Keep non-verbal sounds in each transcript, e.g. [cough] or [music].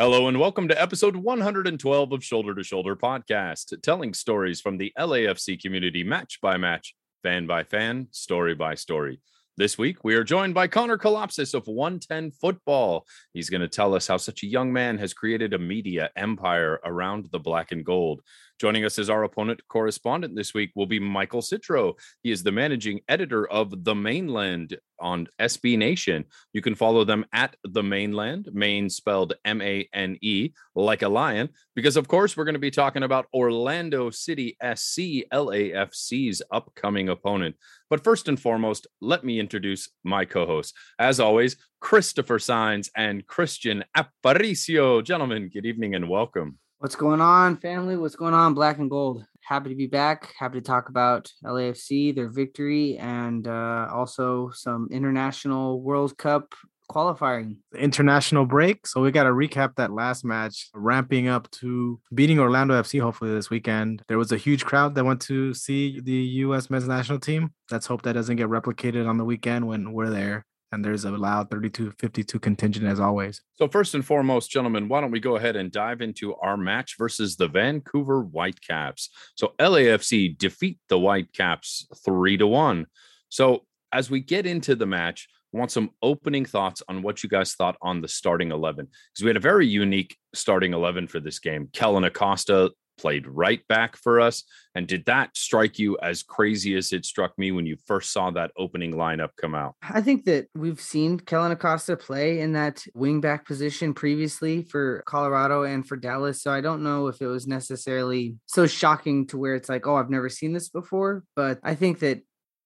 Hello and welcome to episode 112 of Shoulder to Shoulder Podcast, telling stories from the LAFC community match by match, fan by fan, story by story. This week, we are joined by Connor Kalopsis of 110 Football. He's going to tell us how such a young man has created a media empire around the black and gold. Joining us as our opponent correspondent this week will be Michael Citro. He is the managing editor of The Mane Land on SB Nation. You can follow them at The Mainland, Mane spelled M A N E, like a lion, because of course we're going to be talking about Orlando City SC, LAFC's upcoming opponent. But first and foremost, let me introduce my co hosts. As always, Christopher Signs and Christian Aparicio. Gentlemen, good evening and welcome. What's going on, family? What's going on, Black and Gold? Happy to be back. Happy to talk about LAFC, their victory, and uh, also some international World Cup qualifying. international break. So we got to recap that last match, ramping up to beating Orlando FC hopefully this weekend. There was a huge crowd that went to see the U.S. men's national team. Let's hope that doesn't get replicated on the weekend when we're there. And there's a loud 32 52 contingent as always. So, first and foremost, gentlemen, why don't we go ahead and dive into our match versus the Vancouver Whitecaps? So, LAFC defeat the Whitecaps three to one. So, as we get into the match, I want some opening thoughts on what you guys thought on the starting 11 because we had a very unique starting 11 for this game. Kellyn Acosta played right back for us. And did that strike you as crazy as it struck me when you first saw that opening lineup come out? I think that we've seen Kellyn Acosta play in that wingback position previously for Colorado and for Dallas. So I don't know if it was necessarily so shocking to where it's like, oh, I've never seen this before. But I think that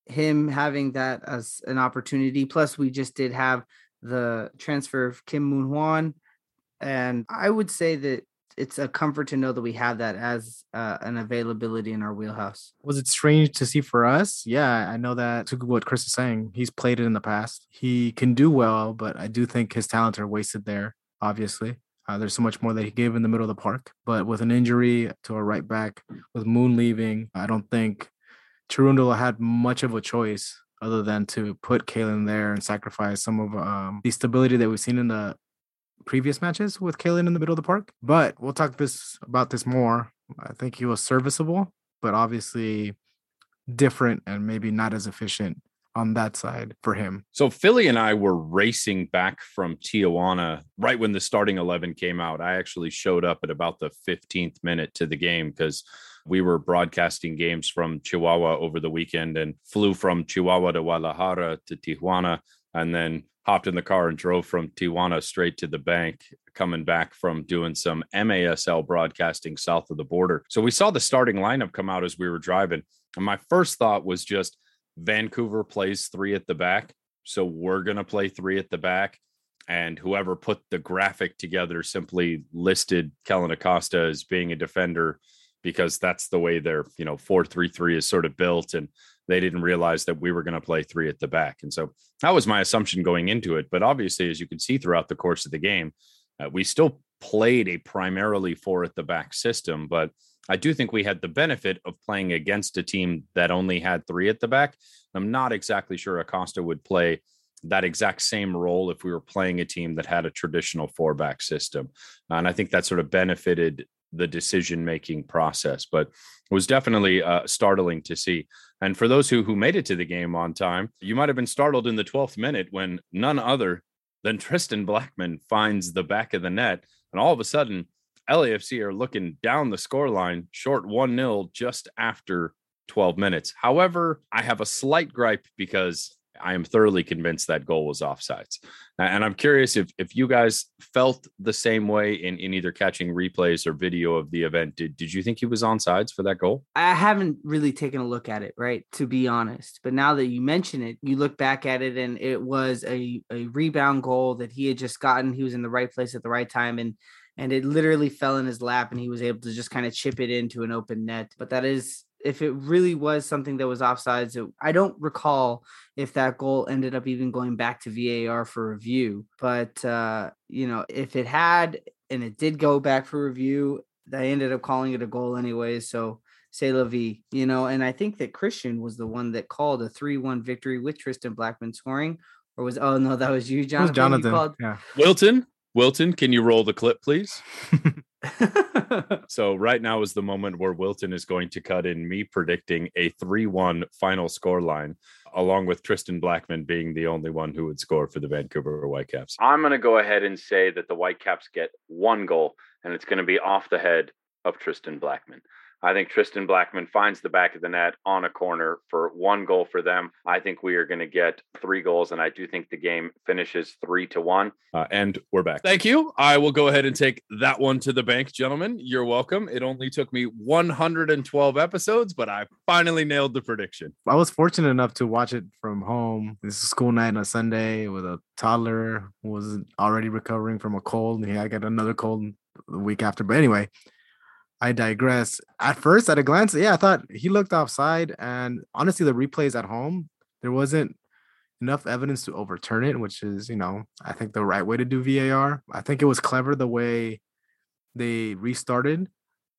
him having that as an opportunity, plus we just did have the transfer of Kim Moon Hwan. And I would say that it's a comfort to know that we have that as uh, an availability in our wheelhouse. Was it strange to see for us? Yeah, I know that to what Chris is saying. He's played it in the past. He can do well, but I do think his talents are wasted there, obviously. Uh, there's so much more that he gave in the middle of the park. But with an injury to a right back, with Moon leaving, I don't think Cherundolo had much of a choice other than to put Kellyn there and sacrifice some of um, the stability that we've seen in the previous matches with Kellyn in the middle of the park. But we'll talk this about this more. I think he was serviceable, but obviously different and maybe not as efficient on that side for him. So Philly and I were racing back from Tijuana right when the starting 11 came out. I actually showed up at about the 15th minute to the game because we were broadcasting games from Chihuahua over the weekend and flew from Chihuahua to Guadalajara to Tijuana and then hopped in the car and drove from Tijuana straight to the bank, coming back from doing some MASL broadcasting south of the border. So we saw the starting lineup come out as we were driving. And my first thought was just Vancouver plays three at the back. So we're going to play three at the back. And whoever put the graphic together simply listed Kellyn Acosta as being a defender because that's the way their, you know, 433 is sort of built. And they didn't realize that we were going to play three at the back. And so that was my assumption going into it. But obviously, as you can see throughout the course of the game, uh, we still played a primarily four at the back system. But I do think we had the benefit of playing against a team that only had three at the back. I'm not exactly sure Acosta would play that exact same role if we were playing a team that had a traditional four back system. And I think that sort of benefited the decision making process, but it was definitely uh, startling to see. And for those who who made it to the game on time, you might have been startled in the 12th minute when none other than Tristan Blackmon finds the back of the net, and all of a sudden, LAFC are looking down the scoreline, short 1 0 just after 12 minutes. However, I have a slight gripe because I am thoroughly convinced that goal was offsides. And I'm curious if if you guys felt the same way in, in either catching replays or video of the event. Did did you think he was onside for that goal? I haven't really taken a look at it, right? To be honest. But now that you mention it, you look back at it and it was a, a rebound goal that he had just gotten. He was in the right place at the right time and and it literally fell in his lap and he was able to just kind of chip it into an open net. But that is if it really was something that was offsides, it, I don't recall if that goal ended up even going back to VAR for review. But uh, you know, if it had and it did go back for review, I ended up calling it a goal anyway. So say la vie, you know. And I think that Christian was the one that called a 3 1 victory with Tristan Blackmon scoring. Or was, oh no, that was you, That was Jonathan. You Jonathan. called- Yeah. Wilton, Wilton, can you roll the clip, please? [laughs] [laughs] So right now is the moment where Wilton is going to cut in me predicting a 3-1 final score line along with Tristan Blackmon being the only one who would score for the Vancouver Whitecaps. I'm going to go ahead and say that the Whitecaps get one goal and it's going to be off the head of Tristan Blackmon. I think Tristan Blackmon finds the back of the net on a corner for one goal for them. I think we are going to get three goals, and I do think the game finishes three to one. Uh, and we're back. Thank you. I will go ahead and take that one to the bank, gentlemen. You're welcome. It only took me 112 episodes, but I finally nailed the prediction. I was fortunate enough to watch it from home. This is a school night on a Sunday with a toddler who was already recovering from a cold. And he had got another cold the week after. But anyway, I digress. At first, at a glance, yeah, I thought he looked offside. And honestly, the replays at home, there wasn't enough evidence to overturn it, which is, you know, I think the right way to do VAR. I think it was clever the way they restarted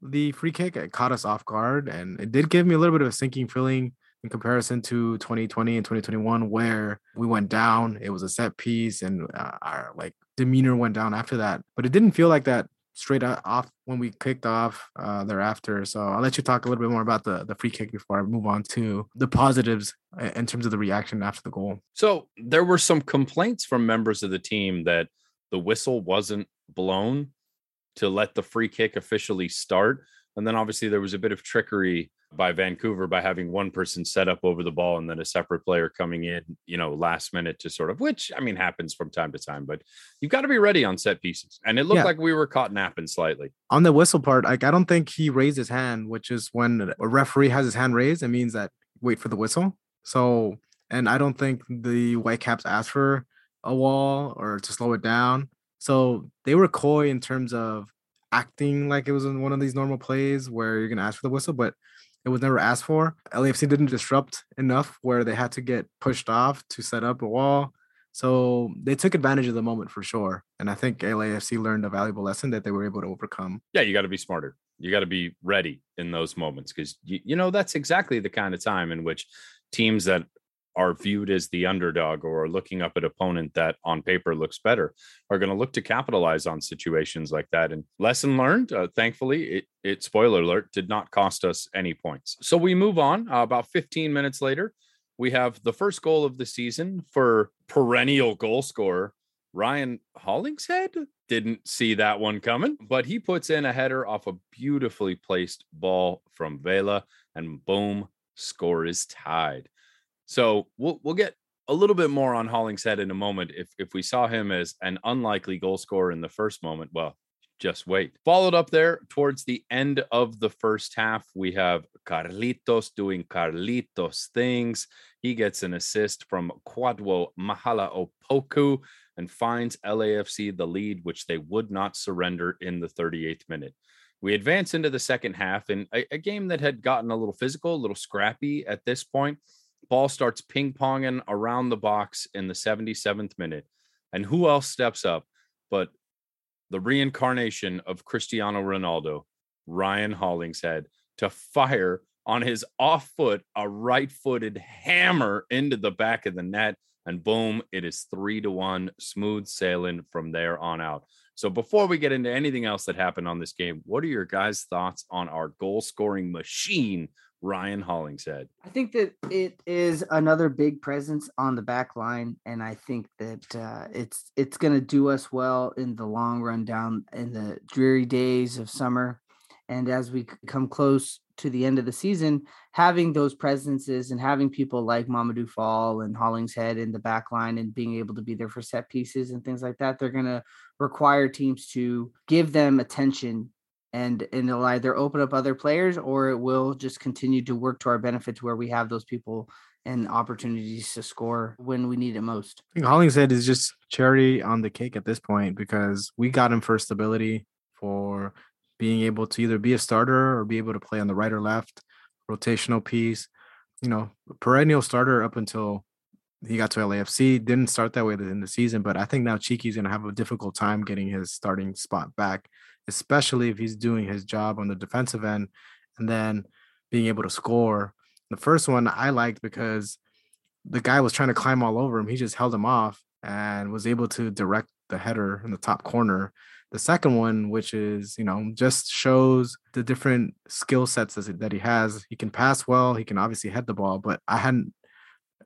the free kick. It caught us off guard. And it did give me a little bit of a sinking feeling in comparison to 2020 and 2021 where we went down it was a set piece and uh, our like demeanor went down after that but it didn't feel like that straight off when we kicked off uh, thereafter so i'll let you talk a little bit more about the the free kick before i move on to the positives in terms of the reaction after the goal So there were some complaints from members of the team that the whistle wasn't blown to let the free kick officially start. And then obviously there was a bit of trickery by Vancouver by having one person set up over the ball and then a separate player coming in, you know, last minute to sort of, which I mean happens from time to time, but you've got to be ready on set pieces. And it looked Yeah. like we were caught napping slightly. on the whistle part like i don't think he raised his hand which is when a referee has his hand raised it means that wait for the whistle so and i don't think the whitecaps asked for a wall or to slow it down so they were coy in terms of acting like it was in one of these normal plays where you're going to ask for the whistle but it was never asked for. Lafc didn't disrupt enough where they had to get pushed off to set up a wall. So they took advantage of the moment for sure and i think lafc learned a valuable lesson that they were able to overcome. Yeah, you got to be smarter. You got to be ready in those moments because you, you know that's exactly the kind of time in which teams that are viewed as the underdog or looking up at opponent that on paper looks better are going to look to capitalize on situations like that. And lesson learned, uh, thankfully, it, it spoiler alert did not cost us any points. So we move on. Uh, about 15 minutes later, we have the first goal of the season for perennial goal scorer Ryan Hollingshead didn't see that one coming, but he puts in a header off a beautifully placed ball from Vela, and boom, score is tied. So we'll we'll get a little bit more on Hollingshead in a moment. If if we saw him as an unlikely goal scorer in the first moment, well, just wait. Followed up there towards the end of the first half, we have Carlitos doing Carlitos things. He gets an assist from Kwadwo Mahala Opoku and finds LAFC the lead, which they would not surrender in the 38th minute. We advance into the second half in a, a game that had gotten a little physical, a little scrappy at this point. Ball starts ping ponging around the box in the 77th minute. And who else steps up but the reincarnation of Cristiano Ronaldo, Ryan Hollingshead, to fire on his off foot a right footed hammer into the back of the net. And boom, it is three to one, smooth sailing from there on out. So before we get into anything else that happened on this game, what are your guys' thoughts on our goal scoring machine, Ryan Hollingshead? I think that it is another big presence on the back line, and I think that uh, it's it's going to do us well in the long run down in the dreary days of summer, and as we come close to the end of the season, having those presences and having people like Mamadou Fall and Hollingshead in the back line and being able to be there for set pieces and things like that, they're going to require teams to give them attention and and it'll either open up other players or it will just continue to work to our benefit to where we have those people and opportunities to score when we need it most. I think Hollingshead is just cherry on the cake at this point because we got him for stability, for being able to either be a starter or be able to play on the right or left, rotational piece. You know, perennial starter up until he got to LAFC. Didn't start that way in the season, but I think now Cheeky's going to have a difficult time getting his starting spot back, especially if he's doing his job on the defensive end and then being able to score. The first one I liked because the guy was trying to climb all over him. He just held him off and was able to direct the header in the top corner. The second one, which is, you know, just shows the different skill sets that he has. He can pass well, he can obviously head the ball, but I hadn't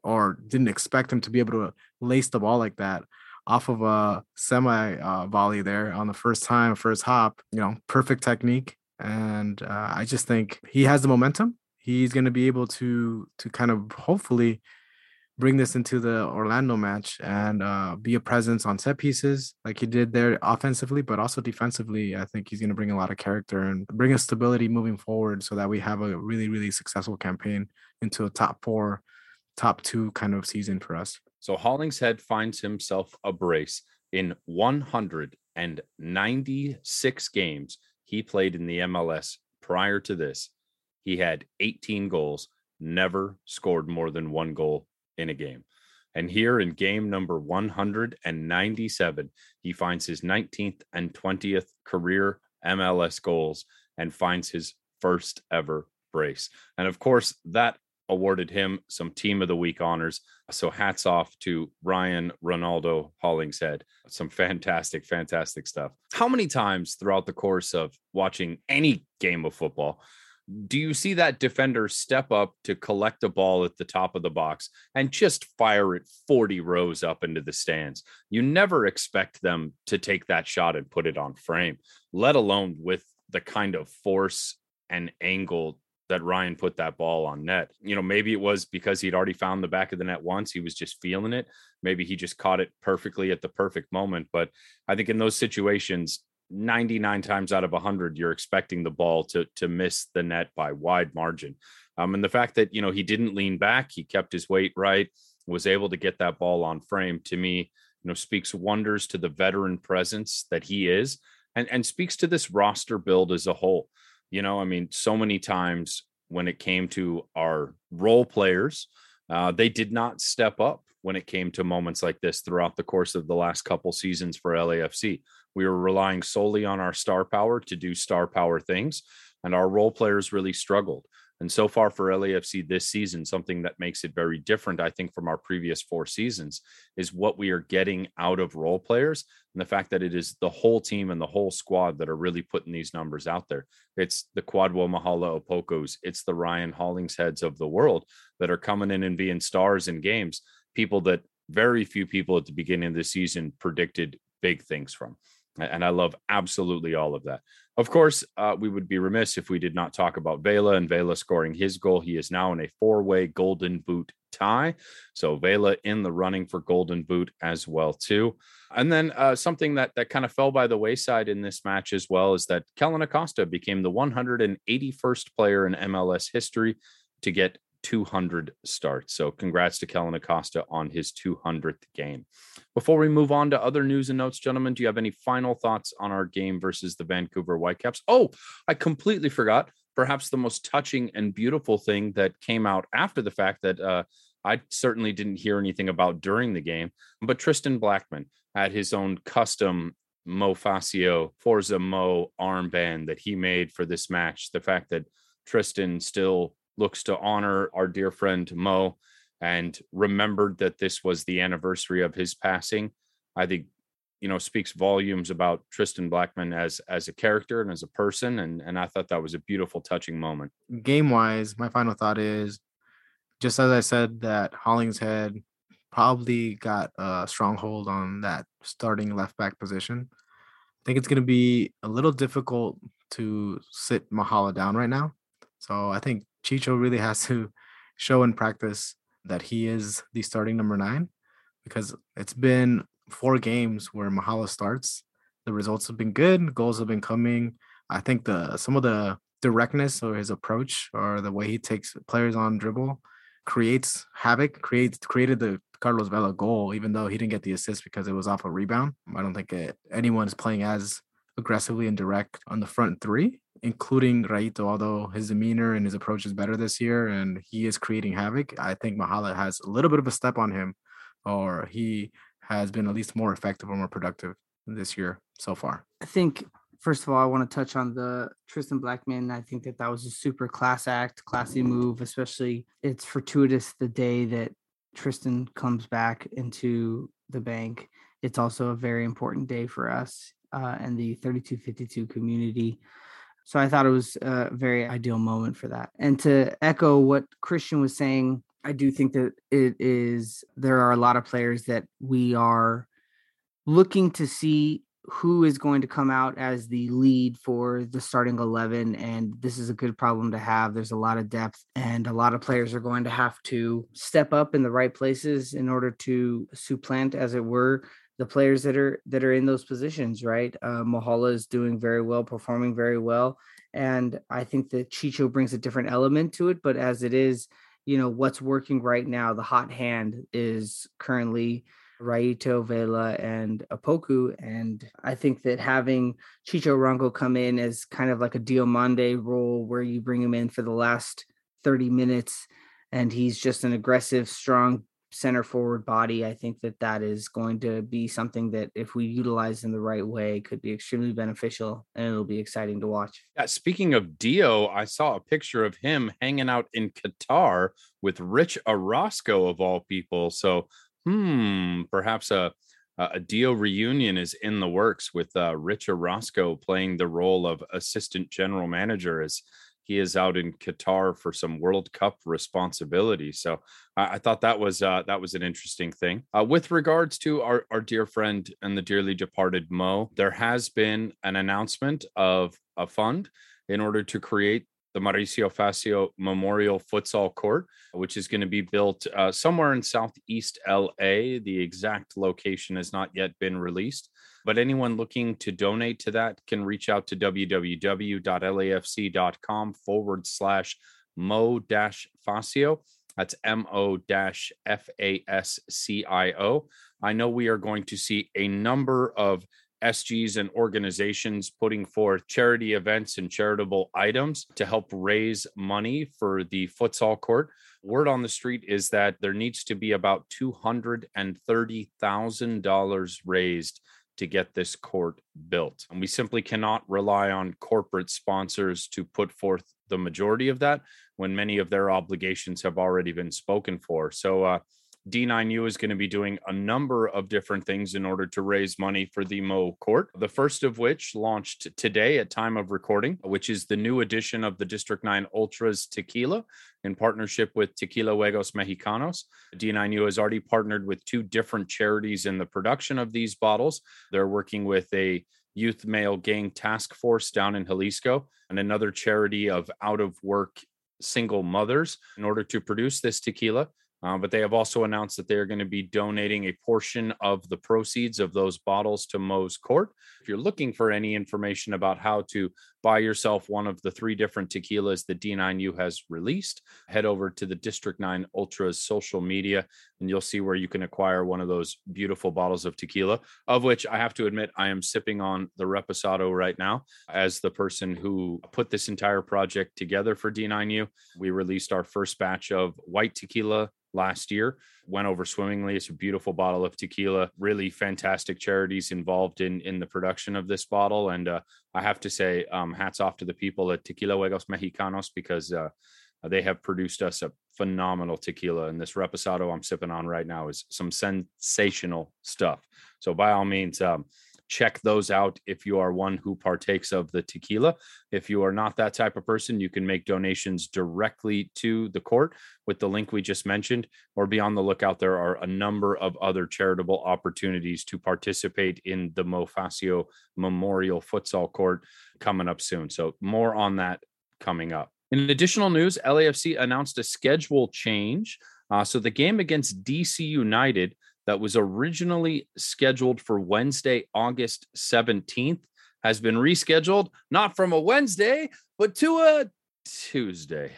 or didn't expect him to be able to lace the ball like that off of a semi uh, volley there on the first time, first hop, you know, perfect technique. And uh, I just think he has the momentum. He's going to be able to to kind of hopefully bring this into the Orlando match and uh, be a presence on set pieces like he did there offensively, but also defensively. I think he's going to bring a lot of character and bring a stability moving forward so that we have a really, really successful campaign into a top four, top two kind of season for us. So Hollingshead finds himself a brace in 196 games he played in the MLS prior to this. He had 18 goals, never scored more than one goal in a game. And here in game number 197, he finds his 19th and 20th career MLS goals and finds his first ever brace. And of course, that awarded him some team of the week honors. So hats off to Ryan Ronaldo Hollingshead. Some fantastic, fantastic stuff. How many times throughout the course of watching any game of football do you see that defender step up to collect a ball at the top of the box and just fire it 40 rows up into the stands? You never expect them to take that shot and put it on frame, let alone with the kind of force and angle that Ryan put that ball on net. You know, maybe it was because he'd already found the back of the net once. He was just feeling it. Maybe he just caught it perfectly at the perfect moment. But I think in those situations, 99 times out of 100, you're expecting the ball to, to miss the net by wide margin. Um, and the fact that, you know, he didn't lean back, he kept his weight right, was able to get that ball on frame to me, you know, speaks wonders to the veteran presence that he is and, and speaks to this roster build as a whole. You know, I mean, so many times when it came to our role players, uh, they did not step up when it came to moments like this throughout the course of the last couple seasons for LAFC. We were relying solely on our star power to do star power things, and our role players really struggled. And so far for LAFC this season, something that makes it very different, I think, from our previous four seasons is what we are getting out of role players and the fact that it is the whole team and the whole squad that are really putting these numbers out there. It's the Kwadwo Mahala Opokos, it's the Ryan Hollingsheads of the world that are coming in and being stars in games, people that very few people at the beginning of the season predicted big things from. And I love absolutely all of that. Of course, uh, we would be remiss if we did not talk about Vela and Vela scoring his goal. He is now in a four way golden boot tie. So Vela in the running for golden boot as well too. And then uh, something that that kind of fell by the wayside in this match as well is that Kellyn Acosta became the 181st player in MLS history to get 200 starts. So congrats to Kellyn Acosta on his 200th game. Before we move on to other news and notes, gentlemen, do you have any final thoughts on our game versus the Vancouver Whitecaps? Oh, I completely forgot. Perhaps the most touching and beautiful thing that came out after the fact that uh, I certainly didn't hear anything about during the game, but Tristan Blackmon had his own custom Mo Facio Forza Mo armband that he made for this match. The fact that Tristan still looks to honor our dear friend Mo and remembered that this was the anniversary of his passing, I think you know speaks volumes about Tristan Blackmon as as a character and as a person and and I thought that was a beautiful touching moment. Game wise, my final thought is just as I said that Hollingshead probably got a stronghold on that starting left back position. I think it's going to be a little difficult to sit Mahala down right now. So I think Chicho really has to show in practice that he is the starting number nine because it's been four games where Mahala starts. The results have been good, goals have been coming. I think the some of the directness or his approach or the way he takes players on dribble creates havoc, creates created the Carlos Vela goal, even though he didn't get the assist because it was off a rebound. I don't think it, anyone is playing as aggressively and direct on the front three including Raito, although his demeanor and his approach is better this year and he is creating havoc, I think Mahala has a little bit of a step on him, or he has been at least more effective or more productive this year so far. I think first of all, I want to touch on the Tristan Blackmon. I think that that was a super class act, classy move, especially it's fortuitous the day that Tristan comes back into the bank. It's also a very important day for us uh, and the 3252 community. So I thought it was a very ideal moment for that. And to echo what Christian was saying, I do think that it is, there are a lot of players that we are looking to see who is going to come out as the lead for the starting 11 and this is a good problem to have there's a lot of depth and a lot of players are going to have to step up in the right places in order to supplant as it were the players that are that are in those positions right? Uh Mahala is doing very well performing very well and i think that chicho brings a different element to it but as it is you know what's working right now the hot hand is currently Raito, Vela, and Opoku, And I think that having Chicho Arango come in as kind of like a Diomande role where you bring him in for the last 30 minutes and he's just an aggressive, strong center forward body. I think that that is going to be something that if we utilize in the right way could be extremely beneficial and it'll be exciting to watch. Yeah, speaking of Dio, I saw a picture of him hanging out in Qatar with Rich Orozco of all people. So hmm, perhaps a a Dio reunion is in the works with uh, Rich Orozco playing the role of assistant general manager as he is out in Qatar for some World Cup responsibility. So I, I thought that was uh, that was an interesting thing. Uh, with regards to our our dear friend and the dearly departed Mo, there has been an announcement of a fund in order to create the Mauricio Facio Memorial Futsal Court, which is going to be built uh, somewhere in southeast LA. The exact location has not yet been released, but anyone looking to donate to that can reach out to www.lafc.com forward slash mo dash Facio. That's M O dash F A S C I O. I know we are going to see a number of SGs and organizations putting forth charity events and charitable items to help raise money for the futsal court. Word on the street is that there needs to be about $230,000 raised to get this court built. And we simply cannot rely on corporate sponsors to put forth the majority of that when many of their obligations have already been spoken for. So, uh, D9U is going to be doing a number of different things in order to raise money for the Mo Court. The first of which launched today at time of recording, which is the new edition of the District 9 Ultras Tequila in partnership with Tequila Juegos Mexicanos. D9U has already partnered with two different charities in the production of these bottles. They're working with a youth male gang task force down in Jalisco and another charity of out of work single mothers in order to produce this tequila. Uh, but they have also announced that they are going to be donating a portion of the proceeds of those bottles to Mo's Court. If you're looking for any information about how to buy yourself one of the three different tequilas that D9U has released, head over to the District 9 Ultras social media and you'll see where you can acquire one of those beautiful bottles of tequila, of which I have to admit I am sipping on the Reposado right now. As the person who put this entire project together for D9U, we released our first batch of white tequila last year went over swimmingly. It's a beautiful bottle of tequila really fantastic charities involved in in the production of this bottle. And uh, i have to say um, hats off to the people at tequila juegos mexicanos because uh, they have produced us a phenomenal tequila. And this reposado i'm sipping on right now is some sensational stuff. So by all means um, check those out if you are one who partakes of the tequila. If you are not that type of person, you can make donations directly to the court with the link we just mentioned, or be on the lookout. There are a number of other charitable opportunities to participate in the Mo Facio Memorial Futsal Court coming up soon. So, more on that coming up. In additional news, LAFC announced a schedule change. Uh, so, the game against DC United that was originally scheduled for Wednesday, August 17th, has been rescheduled, not from a Wednesday, but to a Tuesday.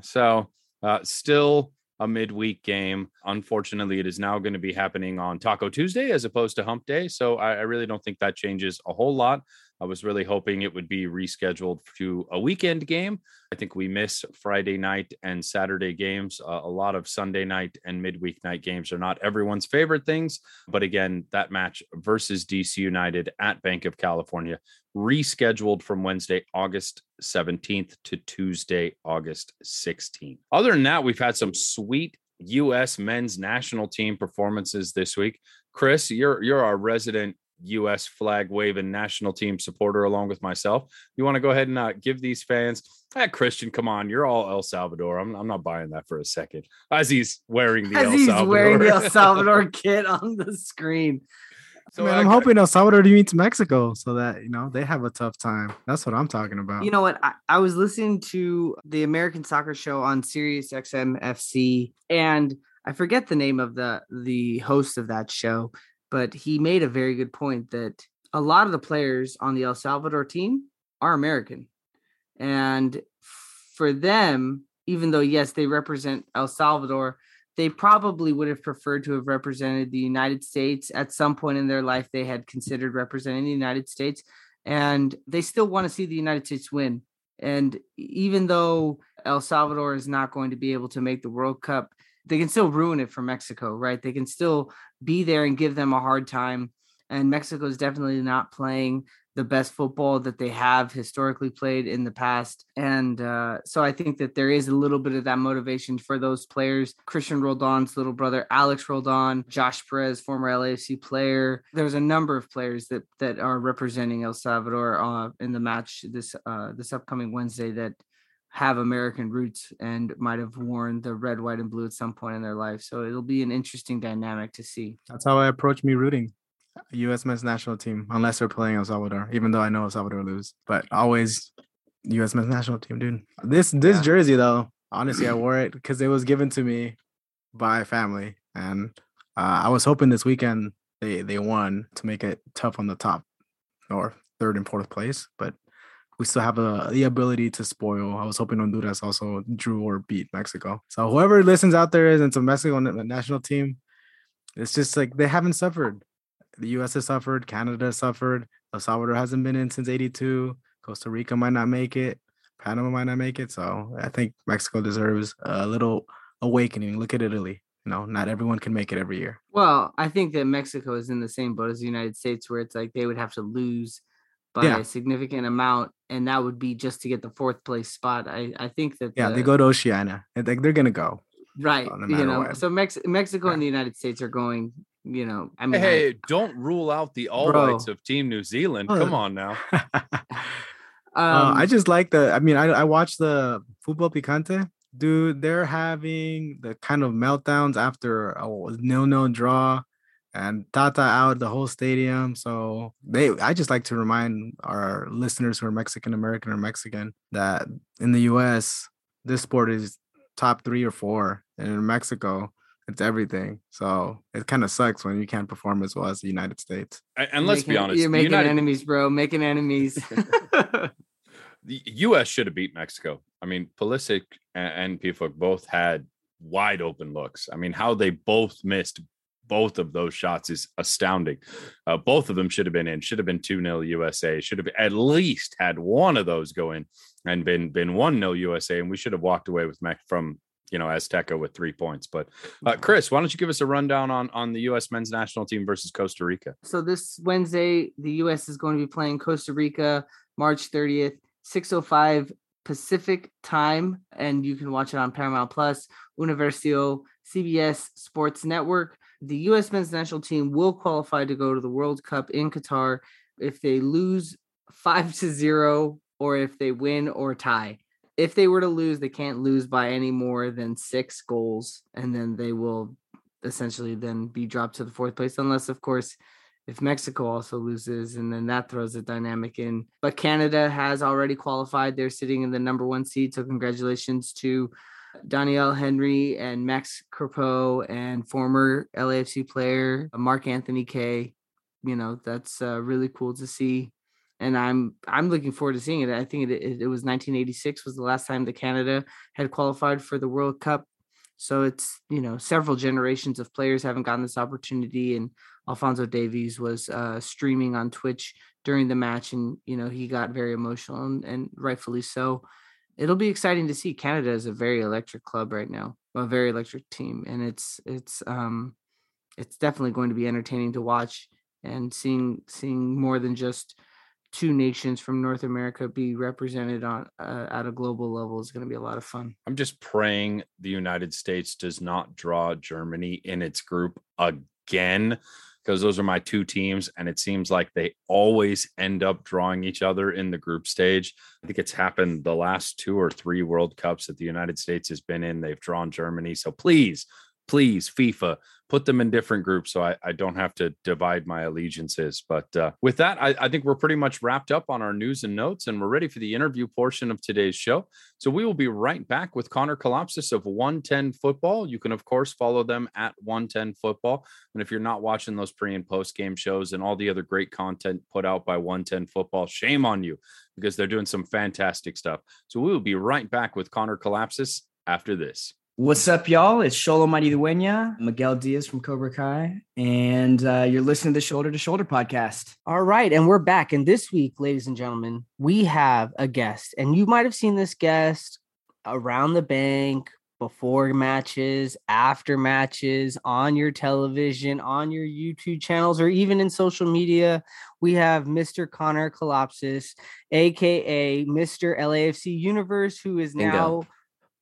So, uh, still a midweek game. Unfortunately, it is now going to be happening on Taco Tuesday as opposed to Hump Day. So, I, I really don't think that changes a whole lot. I was really hoping it would be rescheduled to a weekend game. I think we miss Friday night and Saturday games. Uh, a lot of Sunday night and midweek night games are not everyone's favorite things. But again, that match versus DC United at Bank of California rescheduled from Wednesday, August 17th to Tuesday, August 16th. Other than that, we've had some sweet U.S. men's national team performances this week. Chris, you're you're our resident U.S. flag waving national team supporter along with myself. You want to go ahead and uh, give these fans, ah, Christian, come on, you're all El Salvador. I'm, I'm not buying that for a second. As he's wearing the As El he's Salvador. wearing the El Salvador [laughs] kit on the screen. So Man, I I'm got- hoping El Salvador meets Mexico so that you know they have a tough time. That's what I'm talking about. You know what? I, I was listening to the American Soccer Show on Sirius XM FC, and I forget the name of the the host of that show, but he made a very good point that a lot of the players on the El Salvador team are American, and for them, even though yes, they represent El Salvador. They probably would have preferred to have represented the United States at some point in their life. They had considered representing the United States, and they still want to see the United States win. And even though El Salvador is not going to be able to make the World Cup, they can still ruin it for Mexico, right? They can still be there and give them a hard time. And Mexico is definitely not playing the best football that they have historically played in the past. And uh, so I think that there is a little bit of that motivation for those players. Christian Roldan's little brother, Alex Roldan, Josh Perez, former LAFC player. There's a number of players that that are representing El Salvador uh, in the match this uh, this upcoming Wednesday that have American roots and might have worn the red, white, and blue at some point in their life. So it'll be an interesting dynamic to see. That's how I approach me rooting U.S. men's national team, unless they're playing El Salvador. Even though I know El Salvador lose, but always U.S. men's national team, dude. This this Yeah. jersey though, honestly, I wore it because it was given to me by family, and uh, I was hoping this weekend they they won to make it tough on the top or third and fourth place, but. We still have uh, the ability to spoil. I was hoping Honduras also drew or beat Mexico. So whoever listens out there is into Mexico na- national team, it's just like they haven't suffered. The U.S. has suffered. Canada has suffered. El Salvador hasn't been in since '82. Costa Rica might not make it. Panama might not make it. So I think Mexico deserves a little awakening. Look at Italy. You know, not everyone can make it every year. Well, I think that Mexico is in the same boat as the United States, where it's like they would have to lose by Yeah. a significant amount, and that would be just to get the fourth place spot. I, I think that Yeah, the- they go to Oceania. And like they're gonna go. right. no you matter know, what. so Mex- Mexico Yeah. and the United States are going. You know, I mean, I- Hey, don't rule out the all Bro. whites of Team New Zealand. Oh, Come on now. [laughs] Uh, I um, just like the. I mean, I I watched the Futbol Picante. Dude, they're having the kind of meltdowns after a nil nil draw, and Tata out the whole stadium. So they, I just like to remind our listeners who are Mexican American or Mexican that in the U.S. this sport is top three or four, and in Mexico it's everything. So it kind of sucks when you can't perform as well as the United States. And, and let's be honest, you're making United, enemies, bro. Making enemies. [laughs] the U.S. should have beat Mexico. I mean, Pulisic and, and Pefok both had wide open looks. I mean, how they both missed both of those shots is astounding. Uh, both of them should have been in. Should have been two 0 USA. Should have at least had one of those go in and been been one 0 USA. And we should have walked away with Mech from you know Azteca with three points. But uh, Chris, why don't you give us a rundown on on the U.S. men's national team versus Costa Rica? so this Wednesday, the U.S. is going to be playing Costa Rica, March 30th, 6:05 Pacific time, and you can watch it on Paramount Plus, Universal, CBS Sports Network. The U.S. men's national team will qualify to go to the World Cup in Qatar if they lose five to zero, or if they win or tie. If they were to lose, they can't lose by any more than six goals, and then they will essentially then be dropped to the fourth place, unless, of course, if Mexico also loses, and then that throws a dynamic in. But Canada has already qualified. They're sitting in the number one seed. So congratulations to Doneil Henry and Max Crepeau and former LAFC player Mark Anthony Kaye. You know, that's uh, really cool to see. And I'm I'm looking forward to seeing it. I think it, it, it was 1986 was the last time that Canada had qualified for the World Cup. So it's, you know, several generations of players haven't gotten this opportunity. And Alfonso Davies was uh, streaming on Twitch during the match, and, you know, he got very emotional and, and rightfully so. It'll be exciting to see. Canada is a very electric club right now, a very electric team. And it's, it's, um, it's definitely going to be entertaining to watch and seeing seeing more than just two nations from North America be represented on uh, at a global level is going to be a lot of fun. I'm just praying the United States does not draw Germany in its group again because those are my two teams and it seems like they always end up drawing each other in the group stage. I think it's happened the last two or three World Cups that the United States has been in. They've drawn Germany. So please please FIFA put them in different groups so I, I don't have to divide my allegiances. But uh, with that, I, I, think we're pretty much wrapped up on our news and notes, and we're ready for the interview portion of today's show. So we will be right back with Connor Kalopsis of 110 Football. You can, of course, follow them at 110 Football. And if you're not watching those pre and post game shows and all the other great content put out by 110 Football, shame on you because they're doing some fantastic stuff. So we will be right back with Connor Kalopsis after this. What's up, y'all? It's Xolo Maridueña, Miguel Diaz from Cobra Kai, and uh, you're listening to the Shoulder to Shoulder podcast. All right, and we're back. And this week, ladies and gentlemen, we have a guest, and you might have seen this guest around the bank, before matches, after matches, on your television, on your YouTube channels, or even in social media. We have Mr. Connor Kalopsis, aka Mr. LAFC Universe, who is now. Bingo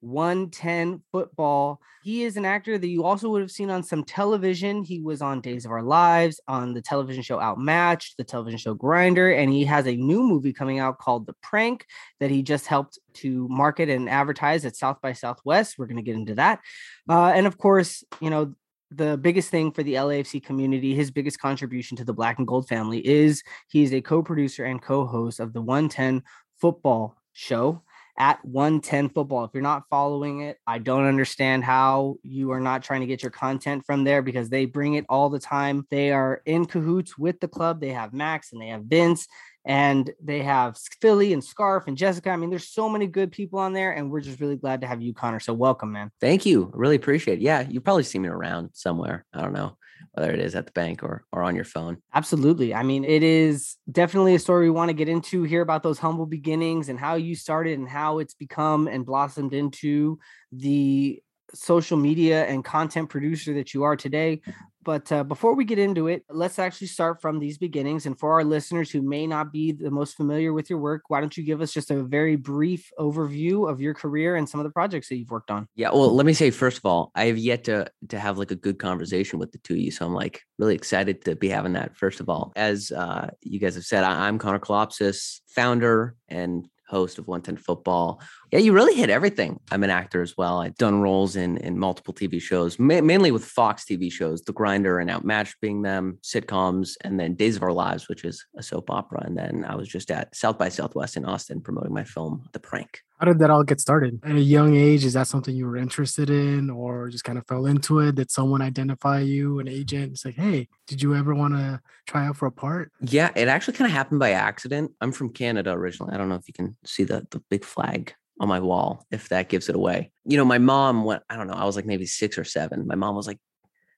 110 football. He is an actor that you also would have seen on some television. He was on Days of Our Lives, on the television show Outmatched, the television show Grinder, and he has a new movie coming out called The Prank that he just helped to market and advertise at South by Southwest. We're going to get into that. Uh, and of course, you know, the biggest thing for the LAFC community, his biggest contribution to the Black and Gold family is he's a co-producer and co-host of the 110 football show at 110 football. If you're not following it, I don't understand how you are not trying to get your content from there because they bring it all the time. They are in cahoots with the club. They have Max and they have Vince and they have Philly and Scarf and Jessica. I mean, there's so many good people on there, and we're just really glad to have you, Connor. So welcome, man. Thank you. I really appreciate it. Yeah, you probably see me around somewhere. I don't know whether it is at the bank or or on your phone. Absolutely. I mean, it is definitely a story we want to get into, hear about those humble beginnings and how you started and how it's become and blossomed into the social media and content producer that you are today. But uh, before we get into it, let's actually start from these beginnings. And for our listeners who may not be the most familiar with your work, why don't you give us just a very brief overview of your career and some of the projects that you've worked on? Yeah, well, let me say first of all, I have yet to to have like a good conversation with the two of you, so I'm like really excited to be having that. First of all, as uh, you guys have said, I, am Connor Kalopsis, founder and host of 110 Football. Yeah, you really hit everything. I'm an actor as well. I've done roles in in multiple TV shows, ma- mainly with Fox TV shows, The Grinder and Outmatched being them, sitcoms, and then Days of Our Lives, which is a soap opera. And then I was just at South by Southwest in Austin promoting my film, The Prank. How did that all get started? At a young age, is that something you were interested in or just kind of fell into it? Did someone identify you, an agent? Like, hey, did you ever want to try out for a part? Yeah, it actually kind of happened by accident. I'm from Canada originally. I don't know if you can see the, the big flag on my wall, if that gives it away. You know, my mom went, I don't know, I was like maybe six or seven. My mom was like,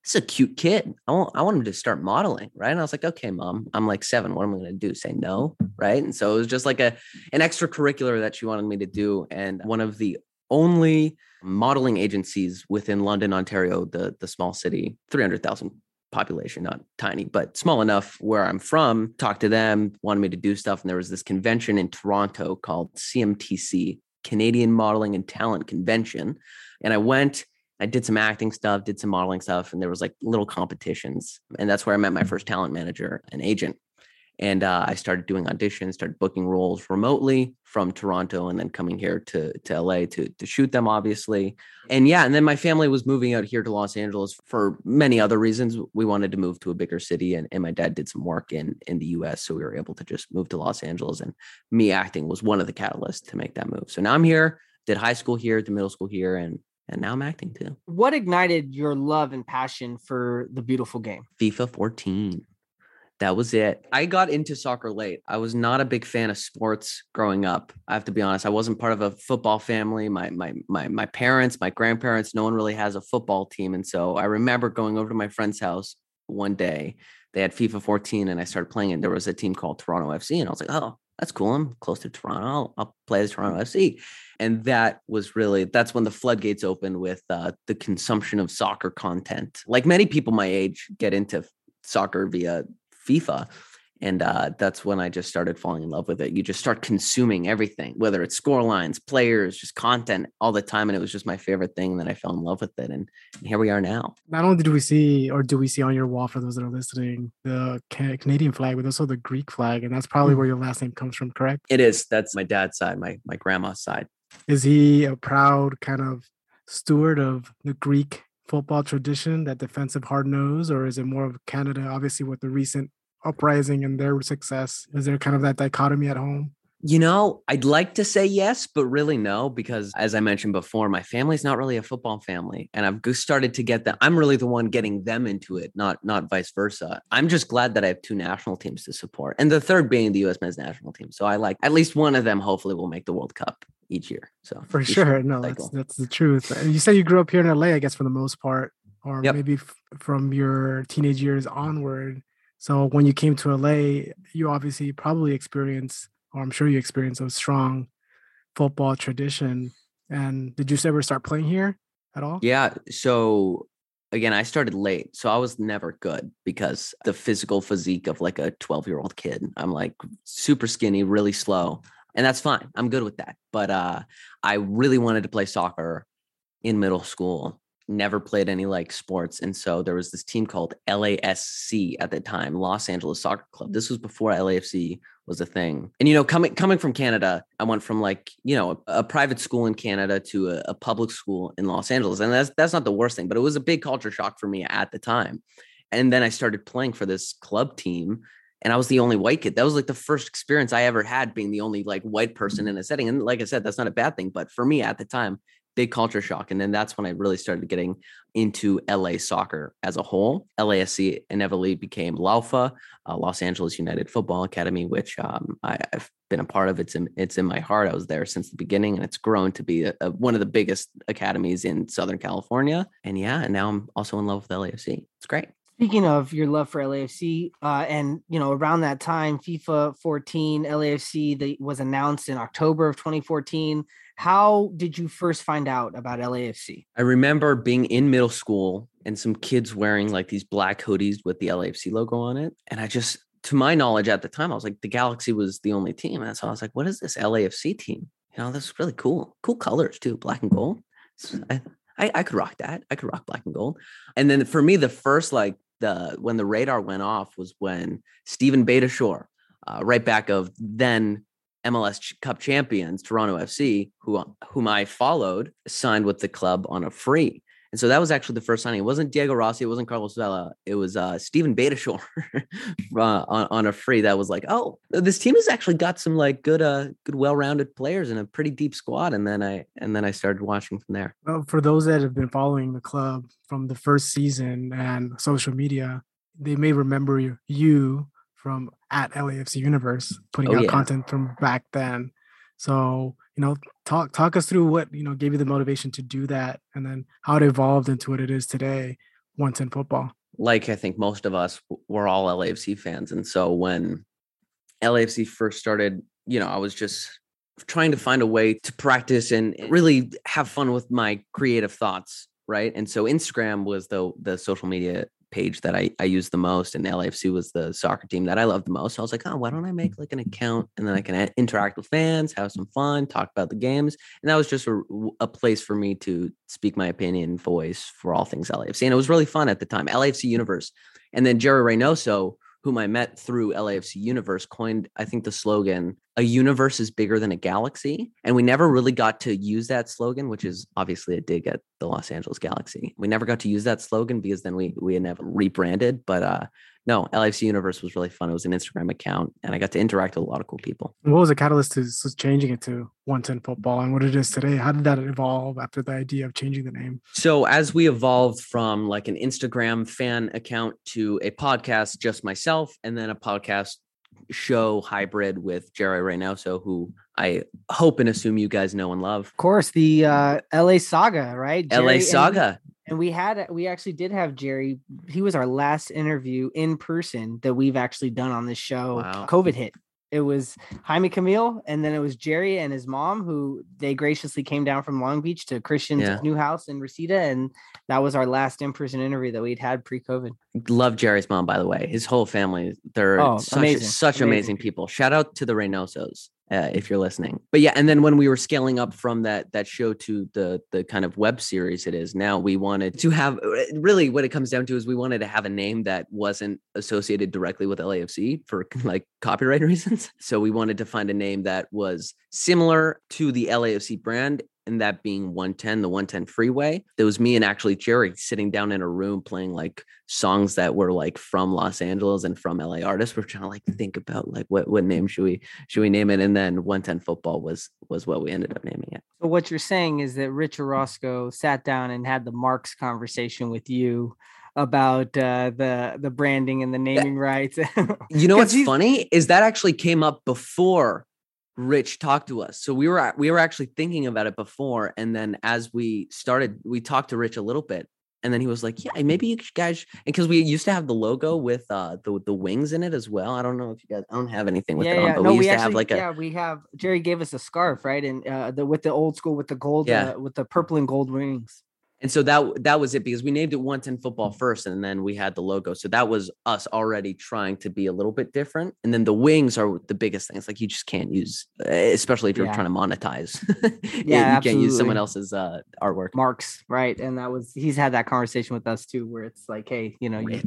this is a cute kid. I want, I want him to start modeling, right? And I was like, okay, mom, I'm like seven. What am I going to do? Say no, right? And so it was just like a an extracurricular that she wanted me to do. And one of the only modeling agencies within London, Ontario, the the small city, three hundred thousand population, not tiny, but small enough where I'm from. Talked to them, wanted me to do stuff, and there was this convention in Toronto called CMTC, Canadian Modeling and Talent Convention, and I went I did some acting stuff, did some modeling stuff, and there was like little competitions. And that's where I met my hmm. first talent manager and agent. And uh, I started doing auditions, started booking roles remotely from Toronto, and then coming here to to LA to to shoot them, obviously. And yeah, and then my family was moving out here to Los Angeles for many other reasons. We wanted to move to a bigger city, and, and my dad did some work in in the U.S., so we were able to just move to Los Angeles. And me acting was one of the catalysts to make that move. So now I'm here. Did high school here, did middle school here, and and now I'm acting too. What ignited your love and passion for the beautiful game? FIFA 14. That was it. I got into soccer late. I was not a big fan of sports growing up. I have to be honest. I wasn't part of a football family. My my my my parents, my grandparents, no one really has a football team. And so I remember going over to my friend's house one day. They had FIFA 14 and I started playing it. There was a team called Toronto FC. And I was like, oh, that's cool. I'm close to Toronto. I'll, I'll play as Toronto FC. And that was really, that's when the floodgates opened with uh, the consumption of soccer content. Like many people my age get into soccer via FIFA. And uh, that's when I just started falling in love with it. You just start consuming everything, whether it's score lines, players, just content all the time. And it was just my favorite thing. that I fell in love with it. And, and here we are now. Not only did we see, or do we see on your wall for those that are listening, the Canadian flag, but also the Greek flag. And that's probably Mm. where your last name comes from, correct? It is. That's my dad's side, my my grandma's side. Is he a proud kind of steward of the Greek football tradition, that defensive hard nose, or is it more of Canada, obviously, with the recent uprising and their success? Is there kind of that dichotomy at home? You know, I'd like to say yes, but really no, because as I mentioned before, my family's not really a football family, and I've started to get that. I'm really the one getting them into it, not not vice versa. I'm just glad that I have two national teams to support, and the third being the U.S. men's national team. So I like at least one of them. Hopefully, will make the World Cup each year. So For sure. No, that's, that's the truth. And you said you grew up here in LA, I guess, for the most part, or Yep. maybe f- from your teenage years onward. So when you came to LA, you obviously probably experienced, or I'm sure you experienced a strong football tradition. And did you ever start playing here at all? Yeah. So again, I started late. So I was never good because the physical physique of like a 12 year old kid. I'm like super skinny, really slow. And that's fine. I'm good with that. But uh I really wanted to play soccer in middle school. Never played any like sports. And so there was this team called LASC at the time, Los Angeles Soccer Club. This was before LAFC was a thing. And you know, coming coming from Canada, I went from like, you know, a, a private school in Canada to a, a public school in Los Angeles. And that's that's not the worst thing, but it was a big culture shock for me at the time. And then I started playing for this club team and I was the only white kid. That was like the first experience I ever had being the only like white person mm-hmm. in a setting. And like I said, that's not a bad thing, but for me at the time, big culture shock. And then that's when I really started getting into LA soccer as a whole. LASC inevitably became LAUFA, uh, Los Angeles United Football Academy, which um, I, I've been a part of. It's in, it's in my heart. I was there since the beginning, and it's grown to be a, a- one of the biggest academies in Southern California. And yeah, and now I'm also in love with LAFC. It's great. Speaking of your love for LAFC, uh, and you know, around that time, FIFA 14 LAFC that was announced in October of 2014. How did you first find out about LAFC? I remember being in middle school and some kids wearing like these black hoodies with the LAFC logo on it. And I just, to my knowledge at the time, I was like, the Galaxy was the only team. And so I was like, what is this LAFC team? You know, this is really cool. Cool colors too, black and gold. I, I, I could rock that. I could rock black and gold. And then for me, the first like the when the radar went off was when Steven Beitashour, uh, right back of then MLS Cup champions Toronto FC, who whom I followed, signed with the club on a free. And so that was actually the first signing. It wasn't Diego Rossi, it wasn't Carlos Vela, it was uh, Steven Beitashour [laughs] uh, on, on a free. That was like, oh, this team has actually got some like good, uh, good, well-rounded players and a pretty deep squad. And then I and then I started watching from there. Well, for those that have been following the club from the first season and social media, they may remember you, you from at LAFC Universe putting Oh, out yeah. content from back then. So, you know, talk talk us through what, you know, gave you the motivation to do that and then how it evolved into what it is today once in football. like I think most of us were all LAFC fans. And so when LAFC first started, you know, I was just trying to find a way to practice and really have fun with my creative thoughts. Right. And so Instagram was the the social media page that I, I used the most and LAFC was the soccer team that I loved the most. So I was like, oh, why don't I make like an account and then I can interact with fans, have some fun, talk about the games. And that was just a, a place for me to speak my opinion, voice for all things LAFC. And it was really fun at the time, LAFC Universe. And then Jerry Reynoso, whom I met through LAFC Universe, coined, I think, the slogan, a universe is bigger than a galaxy. And we never really got to use that slogan, which is obviously a dig at the Los Angeles Galaxy. We never got to use that slogan because then we we had never rebranded. But uh no, LFC Universe was really fun. It was an Instagram account, and I got to interact with a lot of cool people. What was the catalyst to changing it to 110 football and what it is today? How did that evolve after the idea of changing the name? So as we evolved from like an Instagram fan account to a podcast, just myself, and then a podcast show hybrid with Jerry Reynoso, who I hope and assume you guys know and love. Of course, the uh, LA Saga, right? Jerry- LA and Saga. And we had we actually did have Jerry. He was our last interview in person that we've actually done on this show. Wow. COVID hit. It was Jaime Camille, and then it was Jerry and his mom, who they graciously came down from Long Beach to Christian's Yeah. new house in Reseda, and that was our last in-person interview that we'd had pre-COVID. Love Jerry's mom, by the way. His whole family, they're Oh, such, amazing, such amazing. amazing. people. Shout out to the Reynosos. Uh, if you're listening, but yeah, and then when we were scaling up from that that show to the the kind of web series it is now, we wanted to have uh, really what it comes down to is we wanted to have a name that wasn't associated directly with LAFC for [laughs] like copyright [laughs] reasons. So we wanted to find a name that was similar to the LAFC brand and that being 110, the 110 freeway. There was me and actually Jerry sitting down in a room playing like songs that were like from Los Angeles and from LA artists. We're trying to like think about like what what name should we should we name it? And then 110 football was was what we ended up naming it. So what you're saying is that Rich Orozco sat down and had the Marks conversation with you about uh, the the branding and the naming rights. You know [laughs] what's funny is that actually came up before Rich talked to us. So we were we were actually thinking about it before, and then as we started, we talked to Rich a little bit, and then he was like, "Yeah, maybe you guys," because we used to have the logo with uh the the wings in it as well. I don't know if you guys, I don't have anything with yeah, it on, yeah. but No, we we, used to actually, have like a yeah, we have. Jerry gave us a scarf, right? And uh, the with the old school with the gold, Yeah. uh, with the purple and gold wings. And so that that was it because we named it 110 football first and then we had the logo. So that was us already trying to be a little bit different. And then the wings are the biggest thing. It's like you just can't use eh, especially if you're Yeah. trying to monetize. [laughs] Yeah, you can't use someone else's uh artwork. Marks, right? And that was he's had that conversation with us too, where it's like, hey, you know, you,